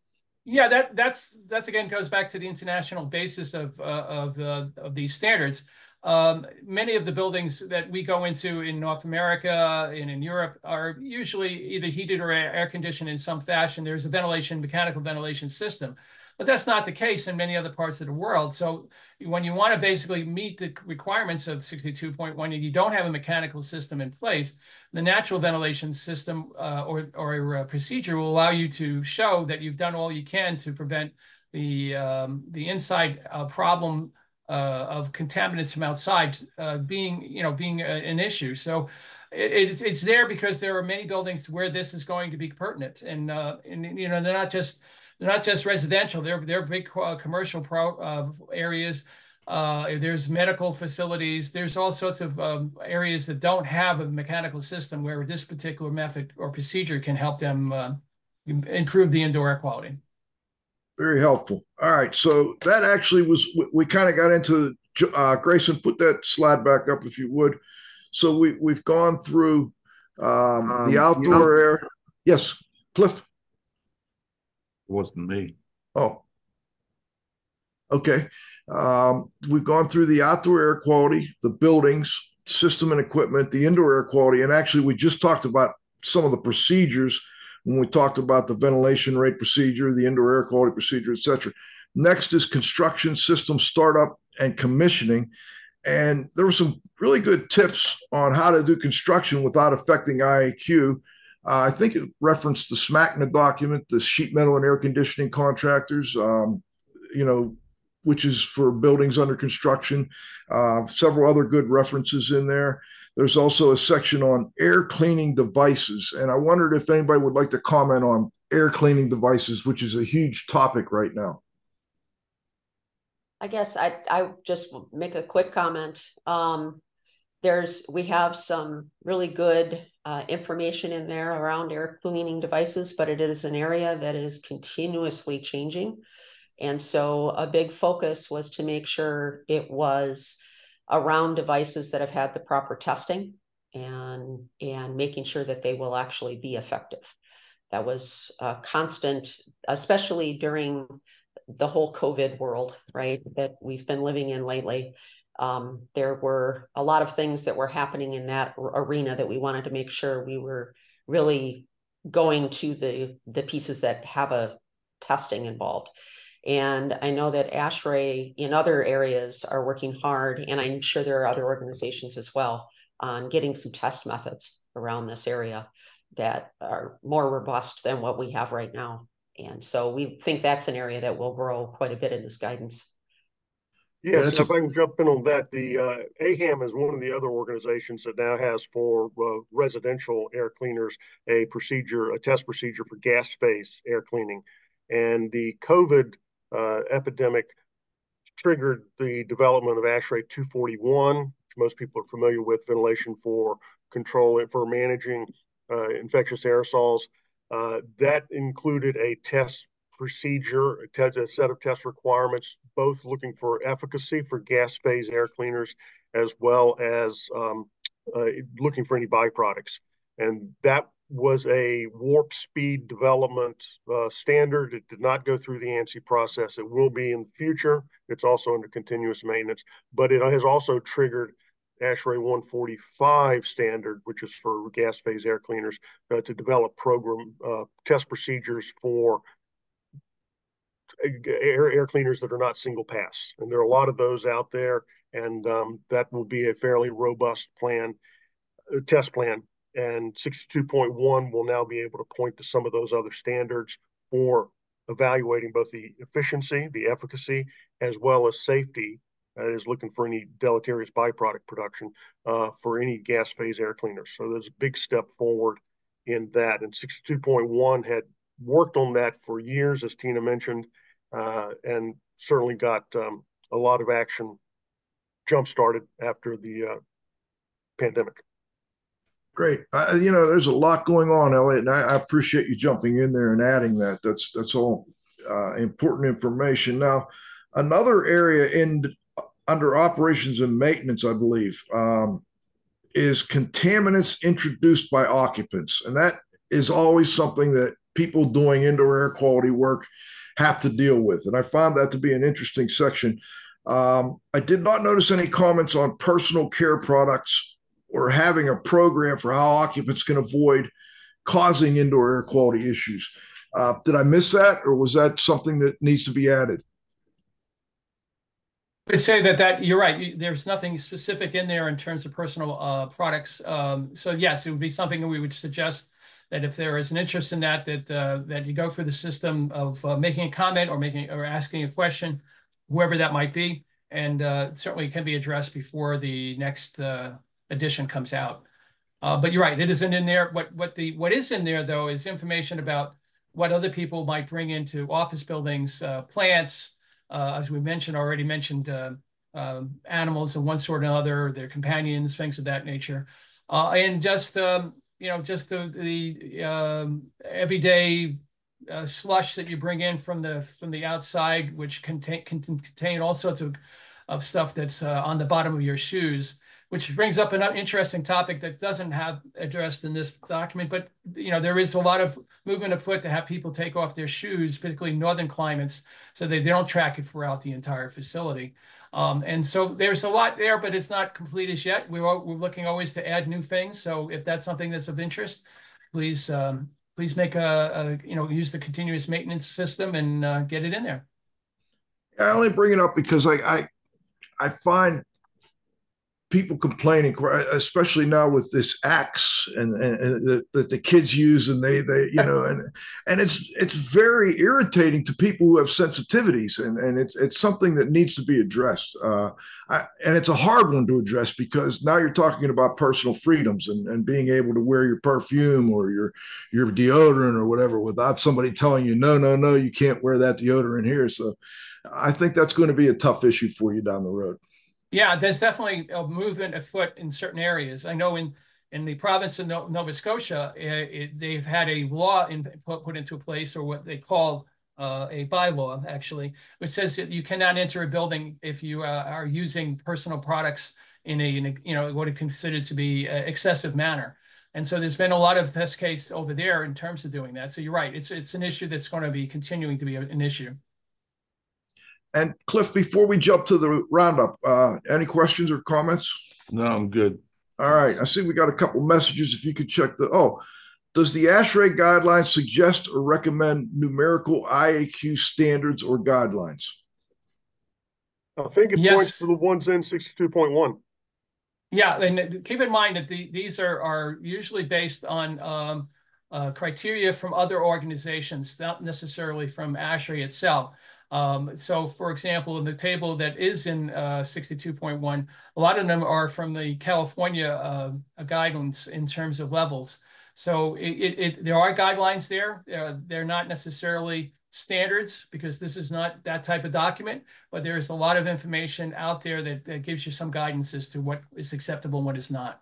Yeah, that that's that's again goes back to the international basis of uh, of uh, of these standards. Um, many of the buildings that we go into in North America and in Europe are usually either heated or air conditioned in some fashion. There's a ventilation, mechanical ventilation system. but that's not the case in many other parts of the world. So when you want to basically meet the requirements of 62.1 and you don't have a mechanical system in place, the natural ventilation system uh, or, or a procedure will allow you to show that you've done all you can to prevent the, um, the inside uh, problem uh, of contaminants from outside uh, being, you know, being a, an issue. So it, it's, it's there because there are many buildings where this is going to be pertinent and, uh, and you know, they're not just, they're not just residential. They're they're big uh, commercial pro, uh, areas. Uh, there's medical facilities. There's all sorts of um, areas that don't have a mechanical system where this particular method or procedure can help them improve the indoor air quality. Very helpful. All right, so that actually was we, we kind of got into uh, Grayson. Put that slide back up if you would. So we we've gone through um, um, the outdoor air. Yes, Cliff. It wasn't me. Oh, okay. Um, we've gone through the outdoor air quality, the buildings, system and equipment, the indoor air quality, and actually we just talked about some of the procedures when we talked about the ventilation rate procedure, the indoor air quality procedure, etc. Next is construction system startup and commissioning. And there were some really good tips on how to do construction without affecting IAQ. Uh, I think it referenced the SMACNA document, the sheet metal and air conditioning contractors, um, you know, which is for buildings under construction. Uh, several other good references in there. There's also a section on air cleaning devices. And I wondered if anybody would like to comment on air cleaning devices, which is a huge topic right now. I guess I I just make a quick comment. Um, there's we have some really good uh, information in there around air cleaning devices, but it is an area that is continuously changing. And so a big focus was to make sure it was around devices that have had the proper testing and and making sure that they will actually be effective. That was a constant, especially during the whole COVID world, right, that we've been living in lately. Um, there were a lot of things that were happening in that arena that we wanted to make sure we were really going to the the pieces that have a testing involved. And I know that ASHRAE in other areas are working hard, and I'm sure there are other organizations as well on getting some test methods around this area that are more robust than what we have right now. And so we think that's an area that will grow quite a bit in this guidance. Yes, if I can jump in on that, the uh, AHAM is one of the other organizations that now has for uh, residential air cleaners a procedure, a test procedure for gas phase air cleaning. And the COVID uh, epidemic triggered the development of ASHRAE 241, which most people are familiar with, ventilation for control for managing uh, infectious aerosols. Uh, that included a test procedure, a set of test requirements, both looking for efficacy for gas phase air cleaners, as well as um, uh, looking for any byproducts. And that was a warp speed development uh, standard. It did not go through the ANSI process. It will be in the future. It's also under continuous maintenance, but it has also triggered ASHRAE 145 standard, which is for gas phase air cleaners, uh, to develop program uh, test procedures for air, air cleaners that are not single pass. And there are a lot of those out there. And um, that will be a fairly robust plan, uh, test plan. And 62.1 will now be able to point to some of those other standards for evaluating both the efficiency, the efficacy, as well as safety. Uh, is looking for any deleterious byproduct production uh, for any gas phase air cleaners. So there's a big step forward in that. And 62.1 had worked on that for years, as Tina mentioned, uh, and certainly got um, a lot of action jump started after the uh, pandemic. Great. You know, there's a lot going on, Elliott, and I, I, appreciate you jumping in there and adding that. That's that's all uh, important information. Now, another area in under operations and maintenance, I believe, um, is contaminants introduced by occupants, and that is always something that people doing indoor air quality work have to deal with. And I found that to be an interesting section. Um, I did not notice any comments on personal care products or having a program for how occupants can avoid causing indoor air quality issues. Uh, did I miss that, or was that something that needs to be added? I say that that you're right. There's nothing specific in there in terms of personal uh, products. Um, so yes, it would be something that we would suggest that if there is an interest in that, that uh, that you go through the system of uh, making a comment or making or asking a question, whoever that might be, and uh, certainly can be addressed before the next uh, edition comes out. Uh, but you're right, it isn't in there. What what the what is in there though is information about what other people might bring into office buildings, plants uh, as we mentioned already mentioned uh, um, animals of one sort or another, their companions, things of that nature, uh, and just um, you know just the the um, everyday uh, slush that you bring in from the from the outside, which contain can contain all sorts of of stuff that's uh, on the bottom of your shoes which brings up an interesting topic that doesn't have addressed in this document. But you know, there is a lot of movement afoot to have people take off their shoes, particularly northern climates, so they, they don't track it throughout the entire facility. Um, and so there's a lot there, but it's not complete as yet. We're we're looking always to add new things. So if that's something that's of interest, please um, please make a, a, you know use the continuous maintenance system and uh, get it in there. I only bring it up because I I, I find people complaining, especially now with this axe and, and, and that, that the kids use, and they they you know, and and it's it's very irritating to people who have sensitivities, and and it's it's something that needs to be addressed. Uh, I, and it's a hard one to address because now you're talking about personal freedoms and, and being able to wear your perfume or your your deodorant or whatever without somebody telling you no no no you can't wear that deodorant here. So I think that's going to be a tough issue for you down the road. Yeah, there's definitely a movement afoot in certain areas. I know in in the province of Nova Scotia, it, eh, it, they've had a law in, put, put into place, or what they call uh, a bylaw, actually, which says that you cannot enter a building if you uh, are using personal products in a, in a, you know what is considered to be excessive manner. And so there's been a lot of test case over there in terms of doing that. So you're right; it's it's an issue that's going to be continuing to be an issue. And Cliff, before we jump to the roundup, uh, any questions or comments? No, I'm good. All right. I see we got a couple messages. If you could check the oh, does the ASHRAE guidelines suggest or recommend numerical IAQ standards or guidelines? I think it yes. points to the ones in 62.1. Yeah, and keep in mind that the, these are are usually based on um, uh, criteria from other organizations, not necessarily from ASHRAE itself. Um, so for example, in the table that is in uh, 62.1, a lot of them are from the California uh, guidance in terms of levels. So it, it, it there are guidelines there. Uh, they're not necessarily standards because this is not that type of document, but there is a lot of information out there that, that gives you some guidance as to what is acceptable and what is not.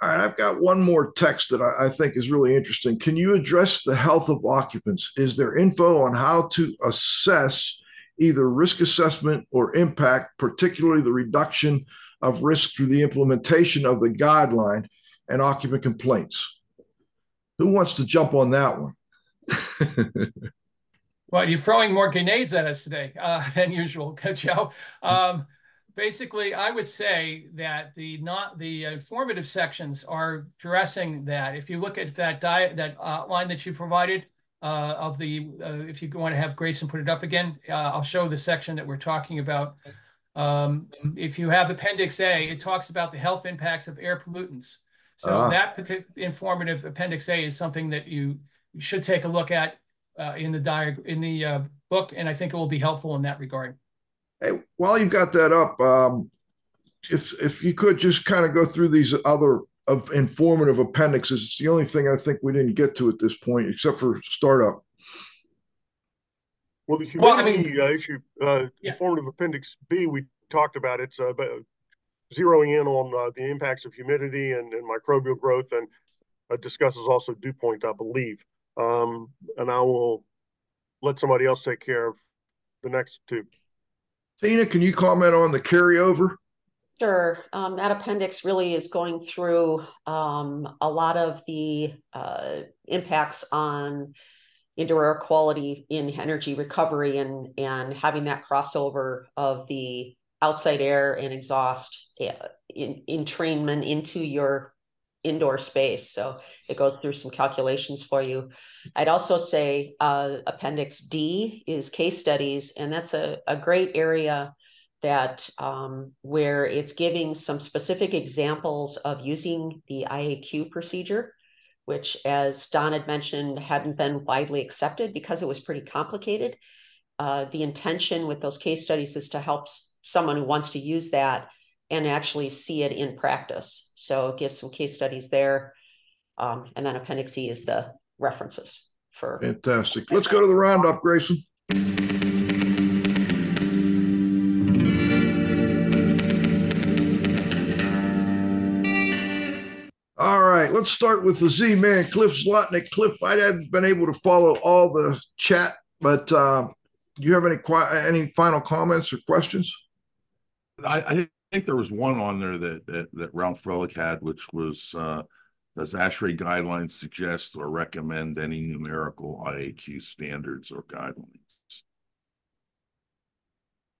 All right, I've got one more text that I, I, think is really interesting. Can you address the health of occupants? Is there info on how to assess either risk assessment or impact, particularly the reduction of risk through the implementation of the guideline and occupant complaints? Who wants to jump on that one? well, you're throwing more grenades at us today uh, than usual, Joe. Um, basically, I would say that the not the informative sections are addressing that. If you look at that diet that outline that you provided uh, of the, uh, if you want to have Grayson put it up again, uh, I'll show the section that we're talking about. Um, if you have Appendix A, it talks about the health impacts of air pollutants. So uh-huh. that particular informative Appendix A is something that you, you should take a look at uh, in the diag- in the uh, book, and I think it will be helpful in that regard. Hey, while you've got that up, um, if if you could just kind of go through these other of informative appendixes, it's the only thing I think we didn't get to at this point, except for startup. Well, the humidity well, I mean, uh, issue, uh, yeah. informative appendix B, we talked about it's uh, zeroing in on uh, the impacts of humidity and, and microbial growth, and uh, discusses also dew point, I believe. Um, and I will let somebody else take care of the next two. Tina, can you comment on the carryover? Sure. Um, that appendix really is going through um, a lot of the uh, impacts on indoor air quality in energy recovery and, and having that crossover of the outside air and exhaust uh, in, entrainment into your indoor space. So it goes through some calculations for you. I'd also say uh, Appendix D is case studies, and that's a, a great area that um, where it's giving some specific examples of using the IAQ procedure, which, as Don had mentioned, hadn't been widely accepted because it was pretty complicated. Uh, the intention with those case studies is to help someone who wants to use that and actually see it in practice. So give some case studies there. Um, and then Appendix E is the references for. Fantastic. Let's go to the roundup, Grayson. All right, let's start with the Z man, Cliff Zlotnick. Cliff, I haven't been able to follow all the chat, but uh, do you have any any final comments or questions? I, I think there was one on there that that, that Ralph Frelick had, which was uh, does ASHRAE guidelines suggest or recommend any numerical IAQ standards or guidelines?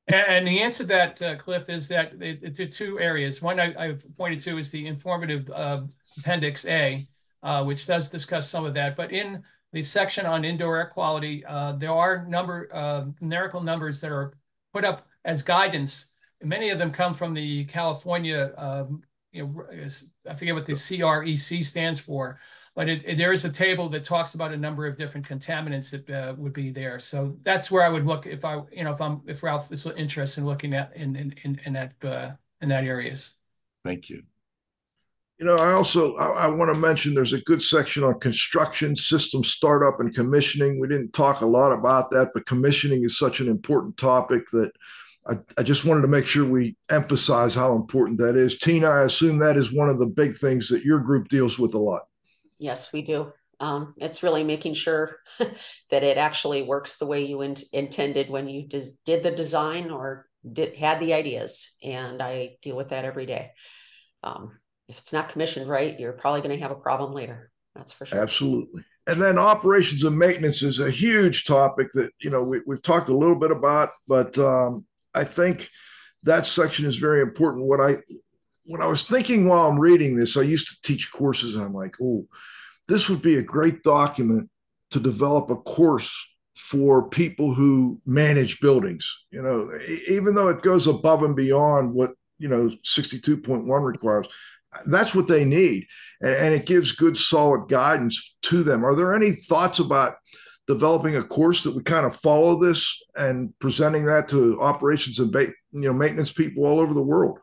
And the answer to that, uh, Cliff, is that it's two areas. One I, I, pointed to is the informative uh, Appendix A, uh, which does discuss some of that. But in the section on indoor air quality, uh, there are number uh, numerical numbers that are put up as guidance many of them come from the California, um, you know, I forget what the CREL stands for, but it, it, there is a table that talks about a number of different contaminants that uh, would be there. So that's where I would look if I, you know, if I'm, if Ralph is interested in looking at in in in, in that uh, in that areas. Thank you. You know, I also I, I want to mention there's a good section on construction system startup and commissioning. We didn't talk a lot about that, but commissioning is such an important topic that I, I just wanted to make sure we emphasize how important that is. Tina, I assume that is one of the big things that your group deals with a lot. Yes, we do. Um, it's really making sure that it actually works the way you in- intended when you did the design or did had the ideas. And I deal with that every day. Um, if it's not commissioned right, you're probably going to have a problem later. That's for sure. Absolutely. And then operations and maintenance is a huge topic that you know we, have talked a little bit about, but um, I think that section is very important. What I when I was thinking while I'm reading this, I used to teach courses, and I'm like, oh, this would be a great document to develop a course for people who manage buildings. You know, even though it goes above and beyond what you know 62.1 requires, that's what they need, and it gives good solid guidance to them. Are there any thoughts about developing a course that would kind of follow this and presenting that to operations and you know maintenance people all over the world.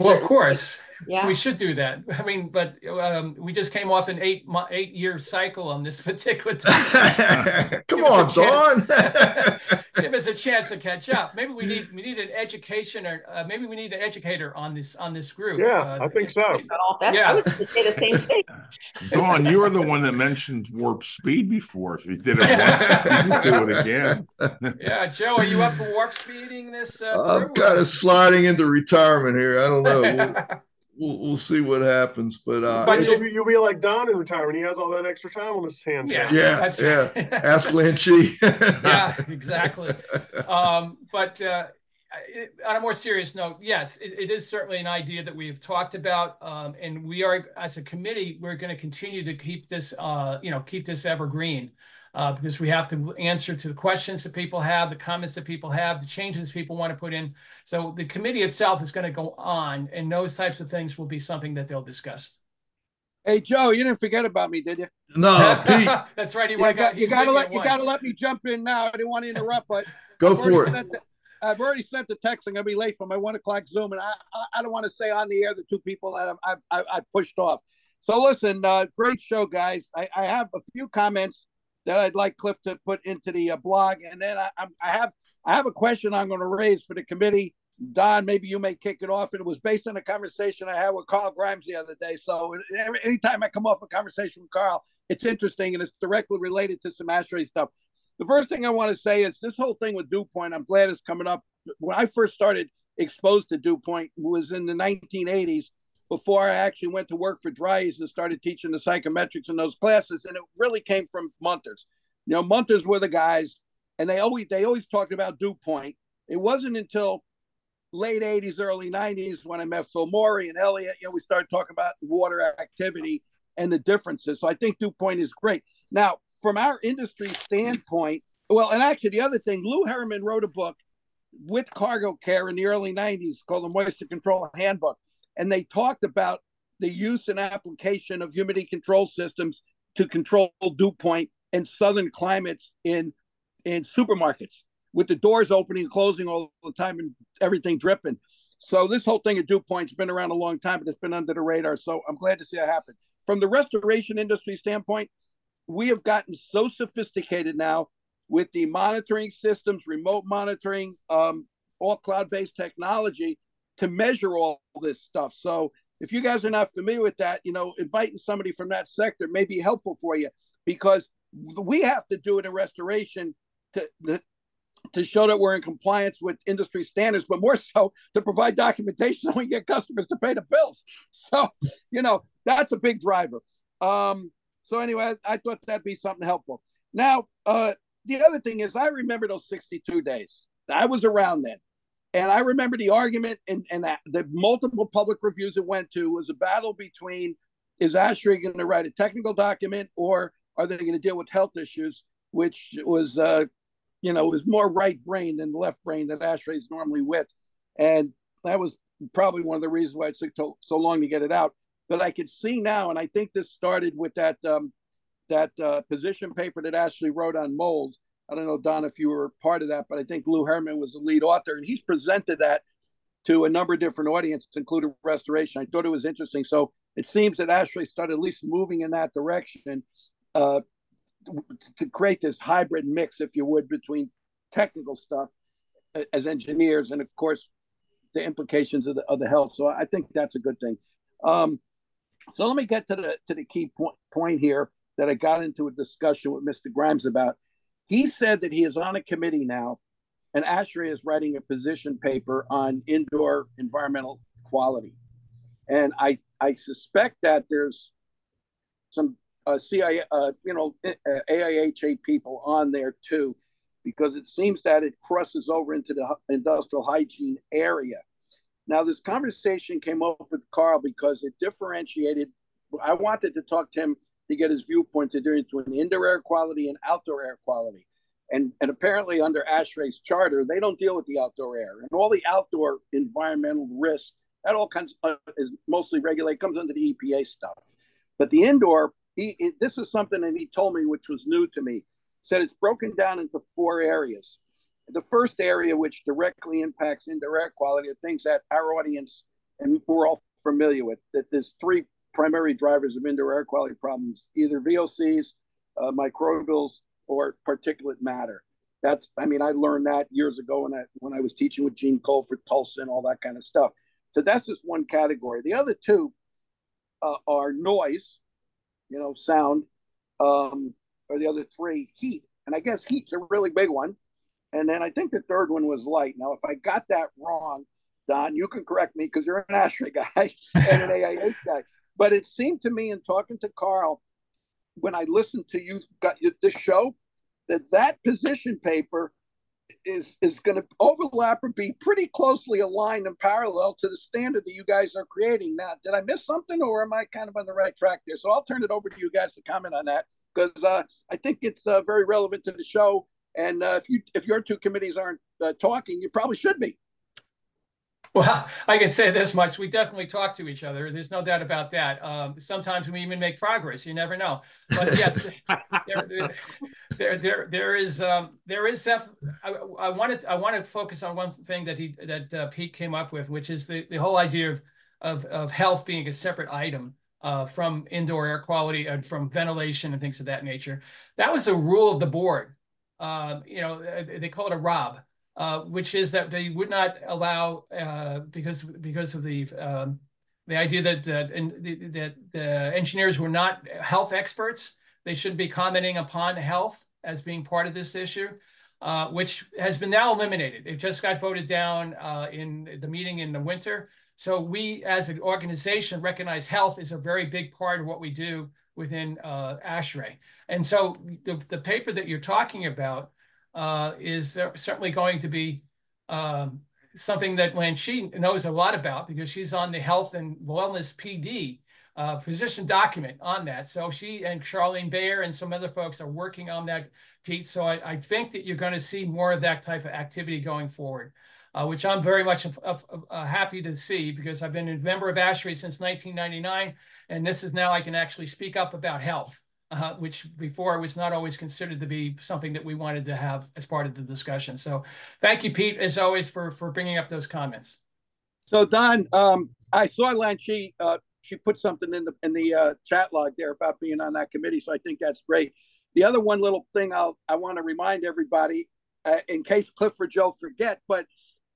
Well, of course, yeah. we should do that. I mean, but um, we just came off an eight eight year cycle on this particular time. Come on, Don. give us a chance to catch up. Maybe we need we need an education or uh, maybe we need an educator on this on this group. Yeah, uh, I think so. yeah, I was going to say the same thing. Don, you were the one that mentioned warp speed before. If you did it once, you can do it again. yeah, Joe, are you up for warp speeding this? Uh, I'm kind of sliding into retirement here. I don't know. We'll, we'll see what happens. But uh, but you'll be, you'll be like Don in retirement. He has all that extra time on his hands. Yeah, yeah, yeah. Right. Ask Lin Chi. yeah, exactly. Um, but uh, on a more serious note, yes, it, it is certainly an idea that we've talked about, um, and we are, as a committee, we're going to continue to keep this, uh, you know, keep this evergreen uh, because we have to answer to the questions that people have, the comments that people have, the changes people want to put in. So the committee itself is going to go on, and those types of things will be something that they'll discuss. Hey Joe, you didn't forget about me, did you? No, Pete. That's right. You, got, you got to let you got to let me jump in now. I didn't want to interrupt, but go I've for it. The, I've already sent the text. I'm gonna be late for my one o'clock Zoom, and I I, I don't want to say on the air the two people that I've I, I pushed off. So listen, uh, great show, guys. I, I have a few comments that I'd like Cliff to put into the uh, blog, and then I, I have I have a question I'm going to raise for the committee. Don, maybe you may kick it off. And it was based on a conversation I had with Carl Grimes the other day. So anytime I come off a conversation with Carl, it's interesting and it's directly related to some ASHRAE stuff. The first thing I want to say is this whole thing with dew point, I'm glad it's coming up. When I first started exposed to dew point was in the 1980s before I actually went to work for Dri-Eaz and started teaching the psychometrics in those classes. And it really came from Munters. You know, Munters were the guys, and they always they always talked about dew point. It wasn't until late 80s, early 90s when I met Phil Morey and Elliott, you know, we started talking about water activity and the differences. So I think dew point is great. Now, from our industry standpoint, well, and actually the other thing, Lew Harriman wrote a book with Cargocaire in the early 90s called the Moisture Control Handbook. And they talked about the use and application of humidity control systems to control dew point in southern climates in in supermarkets with the doors opening and closing all the time and everything dripping. So this whole thing of dew point's been around a long time, but it's been under the radar. So I'm glad to see it happen. From the restoration industry standpoint, we have gotten so sophisticated now with the monitoring systems, remote monitoring, um, all cloud-based technology to measure all this stuff. So if you guys are not familiar with that, you know, inviting somebody from that sector may be helpful for you because we have to do it in restoration to, to show that we're in compliance with industry standards, but more so to provide documentation so we get customers to pay the bills. So, you know, that's a big driver. Um, so anyway, I, I thought that'd be something helpful. Now, uh, the other thing is, I remember those 62 days. I was around then. And I remember the argument and, and the multiple public reviews it went to was a battle between is ASHRAE going to write a technical document or are they going to deal with health issues, which was uh, you know, was more right brain than left brain that ASHRAE is normally with. And that was probably one of the reasons why it took so long to get it out. But I could see now, and I think this started with that um, that uh, position paper that ASHRAE wrote on mold. I don't know, Don, if you were part of that, but I think Lew Harriman was the lead author, and he's presented that to a number of different audiences, including restoration. I thought it was interesting. So it seems that ASHRAE started at least moving in that direction. Uh, to create this hybrid mix, if you would, between technical stuff as engineers and, of course, the implications of the, of the health. So I think that's a good thing. Um, so let me get to the to the key point, point here that I got into a discussion with Mr. Grimes about. He said that he is on a committee now, and ASHRAE is writing a position paper on indoor environmental quality, and I I suspect that there's some uh, CIA, uh, you know, uh, AIHA people on there too, because it seems that it crosses over into the industrial hygiene area. Now, this conversation came up with Carl because it differentiated. I wanted to talk to him to get his viewpoint to difference between indoor air quality and outdoor air quality. And, and apparently, under ASHRAE's charter, they don't deal with the outdoor air and all the outdoor environmental risk. That all kinds is mostly regulated, comes under the EPA stuff. But the indoor he, he this is something that he told me which was new to me. Said it's broken down into four areas. The first area, which directly impacts indoor air quality, are things that our audience and we're all familiar with. That there's three primary drivers of indoor air quality problems: either VOCs, uh, microbials, or particulate matter. That's, I mean, I learned that years ago when I when I was teaching with Gene Cole for Tulsa and all that kind of stuff. So that's just one category. The other two uh, are noise, you know, sound, um, or the other three, heat. And I guess heat's a really big one. And then I think the third one was light. Now, if I got that wrong, Don, you can correct me because you're an ASHRAE guy and an AIH guy. But it seemed to me in talking to Carl, when I listened to you got this show, that that position paper is is going to overlap and be pretty closely aligned and parallel to the standard that you guys are creating. Now, did I miss something, or am I kind of on the right track there? So I'll turn it over to you guys to comment on that because uh, I think it's uh, very relevant to the show. And uh, if you if your two committees aren't uh, talking, you probably should be. Well, I can say this much: we definitely talk to each other. There's no doubt about that. Um, sometimes we even make progress. You never know. But yes, there, there, there, there is, um, there is. I, I wanted, I want to focus on one thing that he, that uh, Pete came up with, which is the the whole idea of of, of health being a separate item uh, from indoor air quality and from ventilation and things of that nature. That was a rule of the board. Uh, you know, they call it a ROB uh, which is that they would not allow uh, because because of the um, the idea that that that the engineers were not health experts. They shouldn't be commenting upon health as being part of this issue, uh, which has been now eliminated. It just got voted down uh, in the meeting in the winter. So we, as an organization, recognize health is a very big part of what we do within uh, ASHRAE. And so the, the paper that you're talking about uh, is certainly going to be um, something that Lanchi knows a lot about because she's on the health and wellness PD uh, position document on that. So she and Charlene Bayer and some other folks are working on that, Pete. So I, I think that you're going to see more of that type of activity going forward, uh, which I'm very much uh, happy to see because I've been a member of ASHRAE since 1999, and this is now I can actually speak up about health. Uh, which before was not always considered to be something that we wanted to have as part of the discussion. So thank you, Pete, as always, for, for bringing up those comments. So Don, um, I saw Lanchi uh, she put something in the in the uh, chat log there about being on that committee. So I think that's great. The other one little thing I'll I want to remind everybody, uh, in case Cliff or Joe forget, but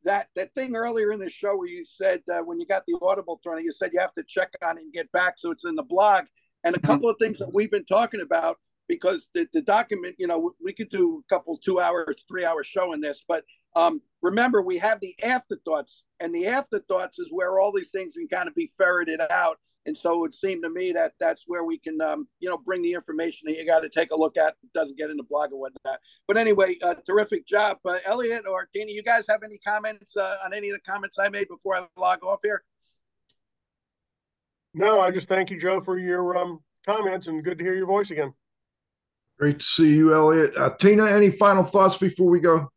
that that thing earlier in the show where you said uh, when you got the Audible turn, you said you have to check on it and get back, so it's in the blog. And a mm-hmm. couple of things that we've been talking about because the, the document, you know, we could do a couple, two hours, three hours showing this, but um, remember, we have the afterthoughts, and the afterthoughts is where all these things can kind of be ferreted out. And so it seemed to me that that's where we can, um, you know, bring the information that you got to take a look at. It doesn't get in the blog or whatnot. But anyway, uh, terrific job, uh, Elliott or Tina. You guys have any comments uh, on any of the comments I made before I log off here? No, I just thank you, Joe, for your um, comments, and good to hear your voice again. Great to see you, Elliott. Uh, Tina, any final thoughts before we go?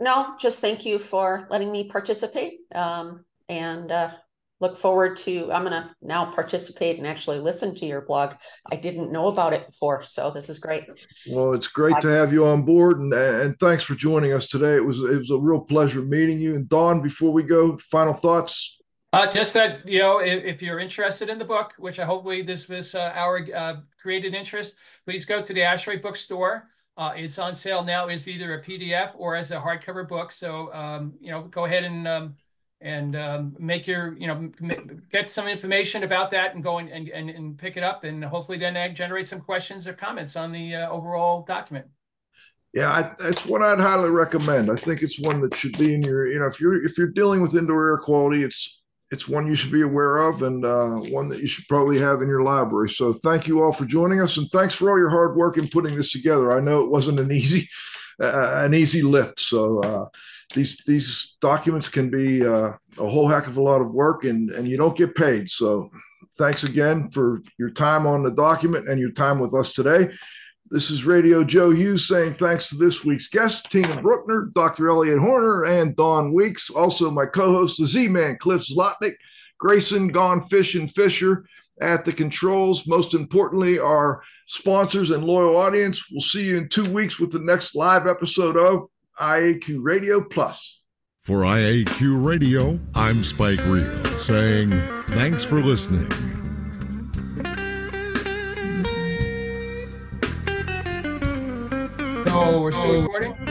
No, just thank you for letting me participate. Um, and uh, look forward to, I'm going to now participate and actually listen to your blog. I didn't know about it before, so this is great. Well, it's great Bye. to have you on board and, and thanks for joining us today. It was, it was a real pleasure meeting you. And Don, before we go, final thoughts? Uh, just that, you know, if, if, you're interested in the book, which I hopefully this was uh, our uh, created interest, please go to the ASHRAE bookstore. Uh, it's on sale now as either a PDF or as a hardcover book. So, um, you know, go ahead and um, and um, make your, you know, get some information about that and go and, and, and pick it up and hopefully then generate some questions or comments on the uh, overall document. Yeah, I, that's what I'd highly recommend. I think it's one that should be in your, you know, if you're if you're dealing with indoor air quality, it's it's one you should be aware of and uh, one that you should probably have in your library. So thank you all for joining us, and thanks for all your hard work in putting this together. I know it wasn't an easy uh, an easy lift. So uh, these these documents can be uh, a whole heck of a lot of work, and and you don't get paid. So thanks again for your time on the document and your time with us today. This is Radio Joe Hughes saying thanks to this week's guests, Tina Brueckner, Dr. Elliott Horner, and Don Weekes. Also, my co host, the Z Man, Cliff Zlotnick, Grayson, Gone Fish and Fisher at the controls. Most importantly, our sponsors and loyal audience. We'll see you in two weeks with the next live episode of IAQ Radio Plus. For IAQ Radio, I'm Spike Reel saying thanks for listening. So we're still recording?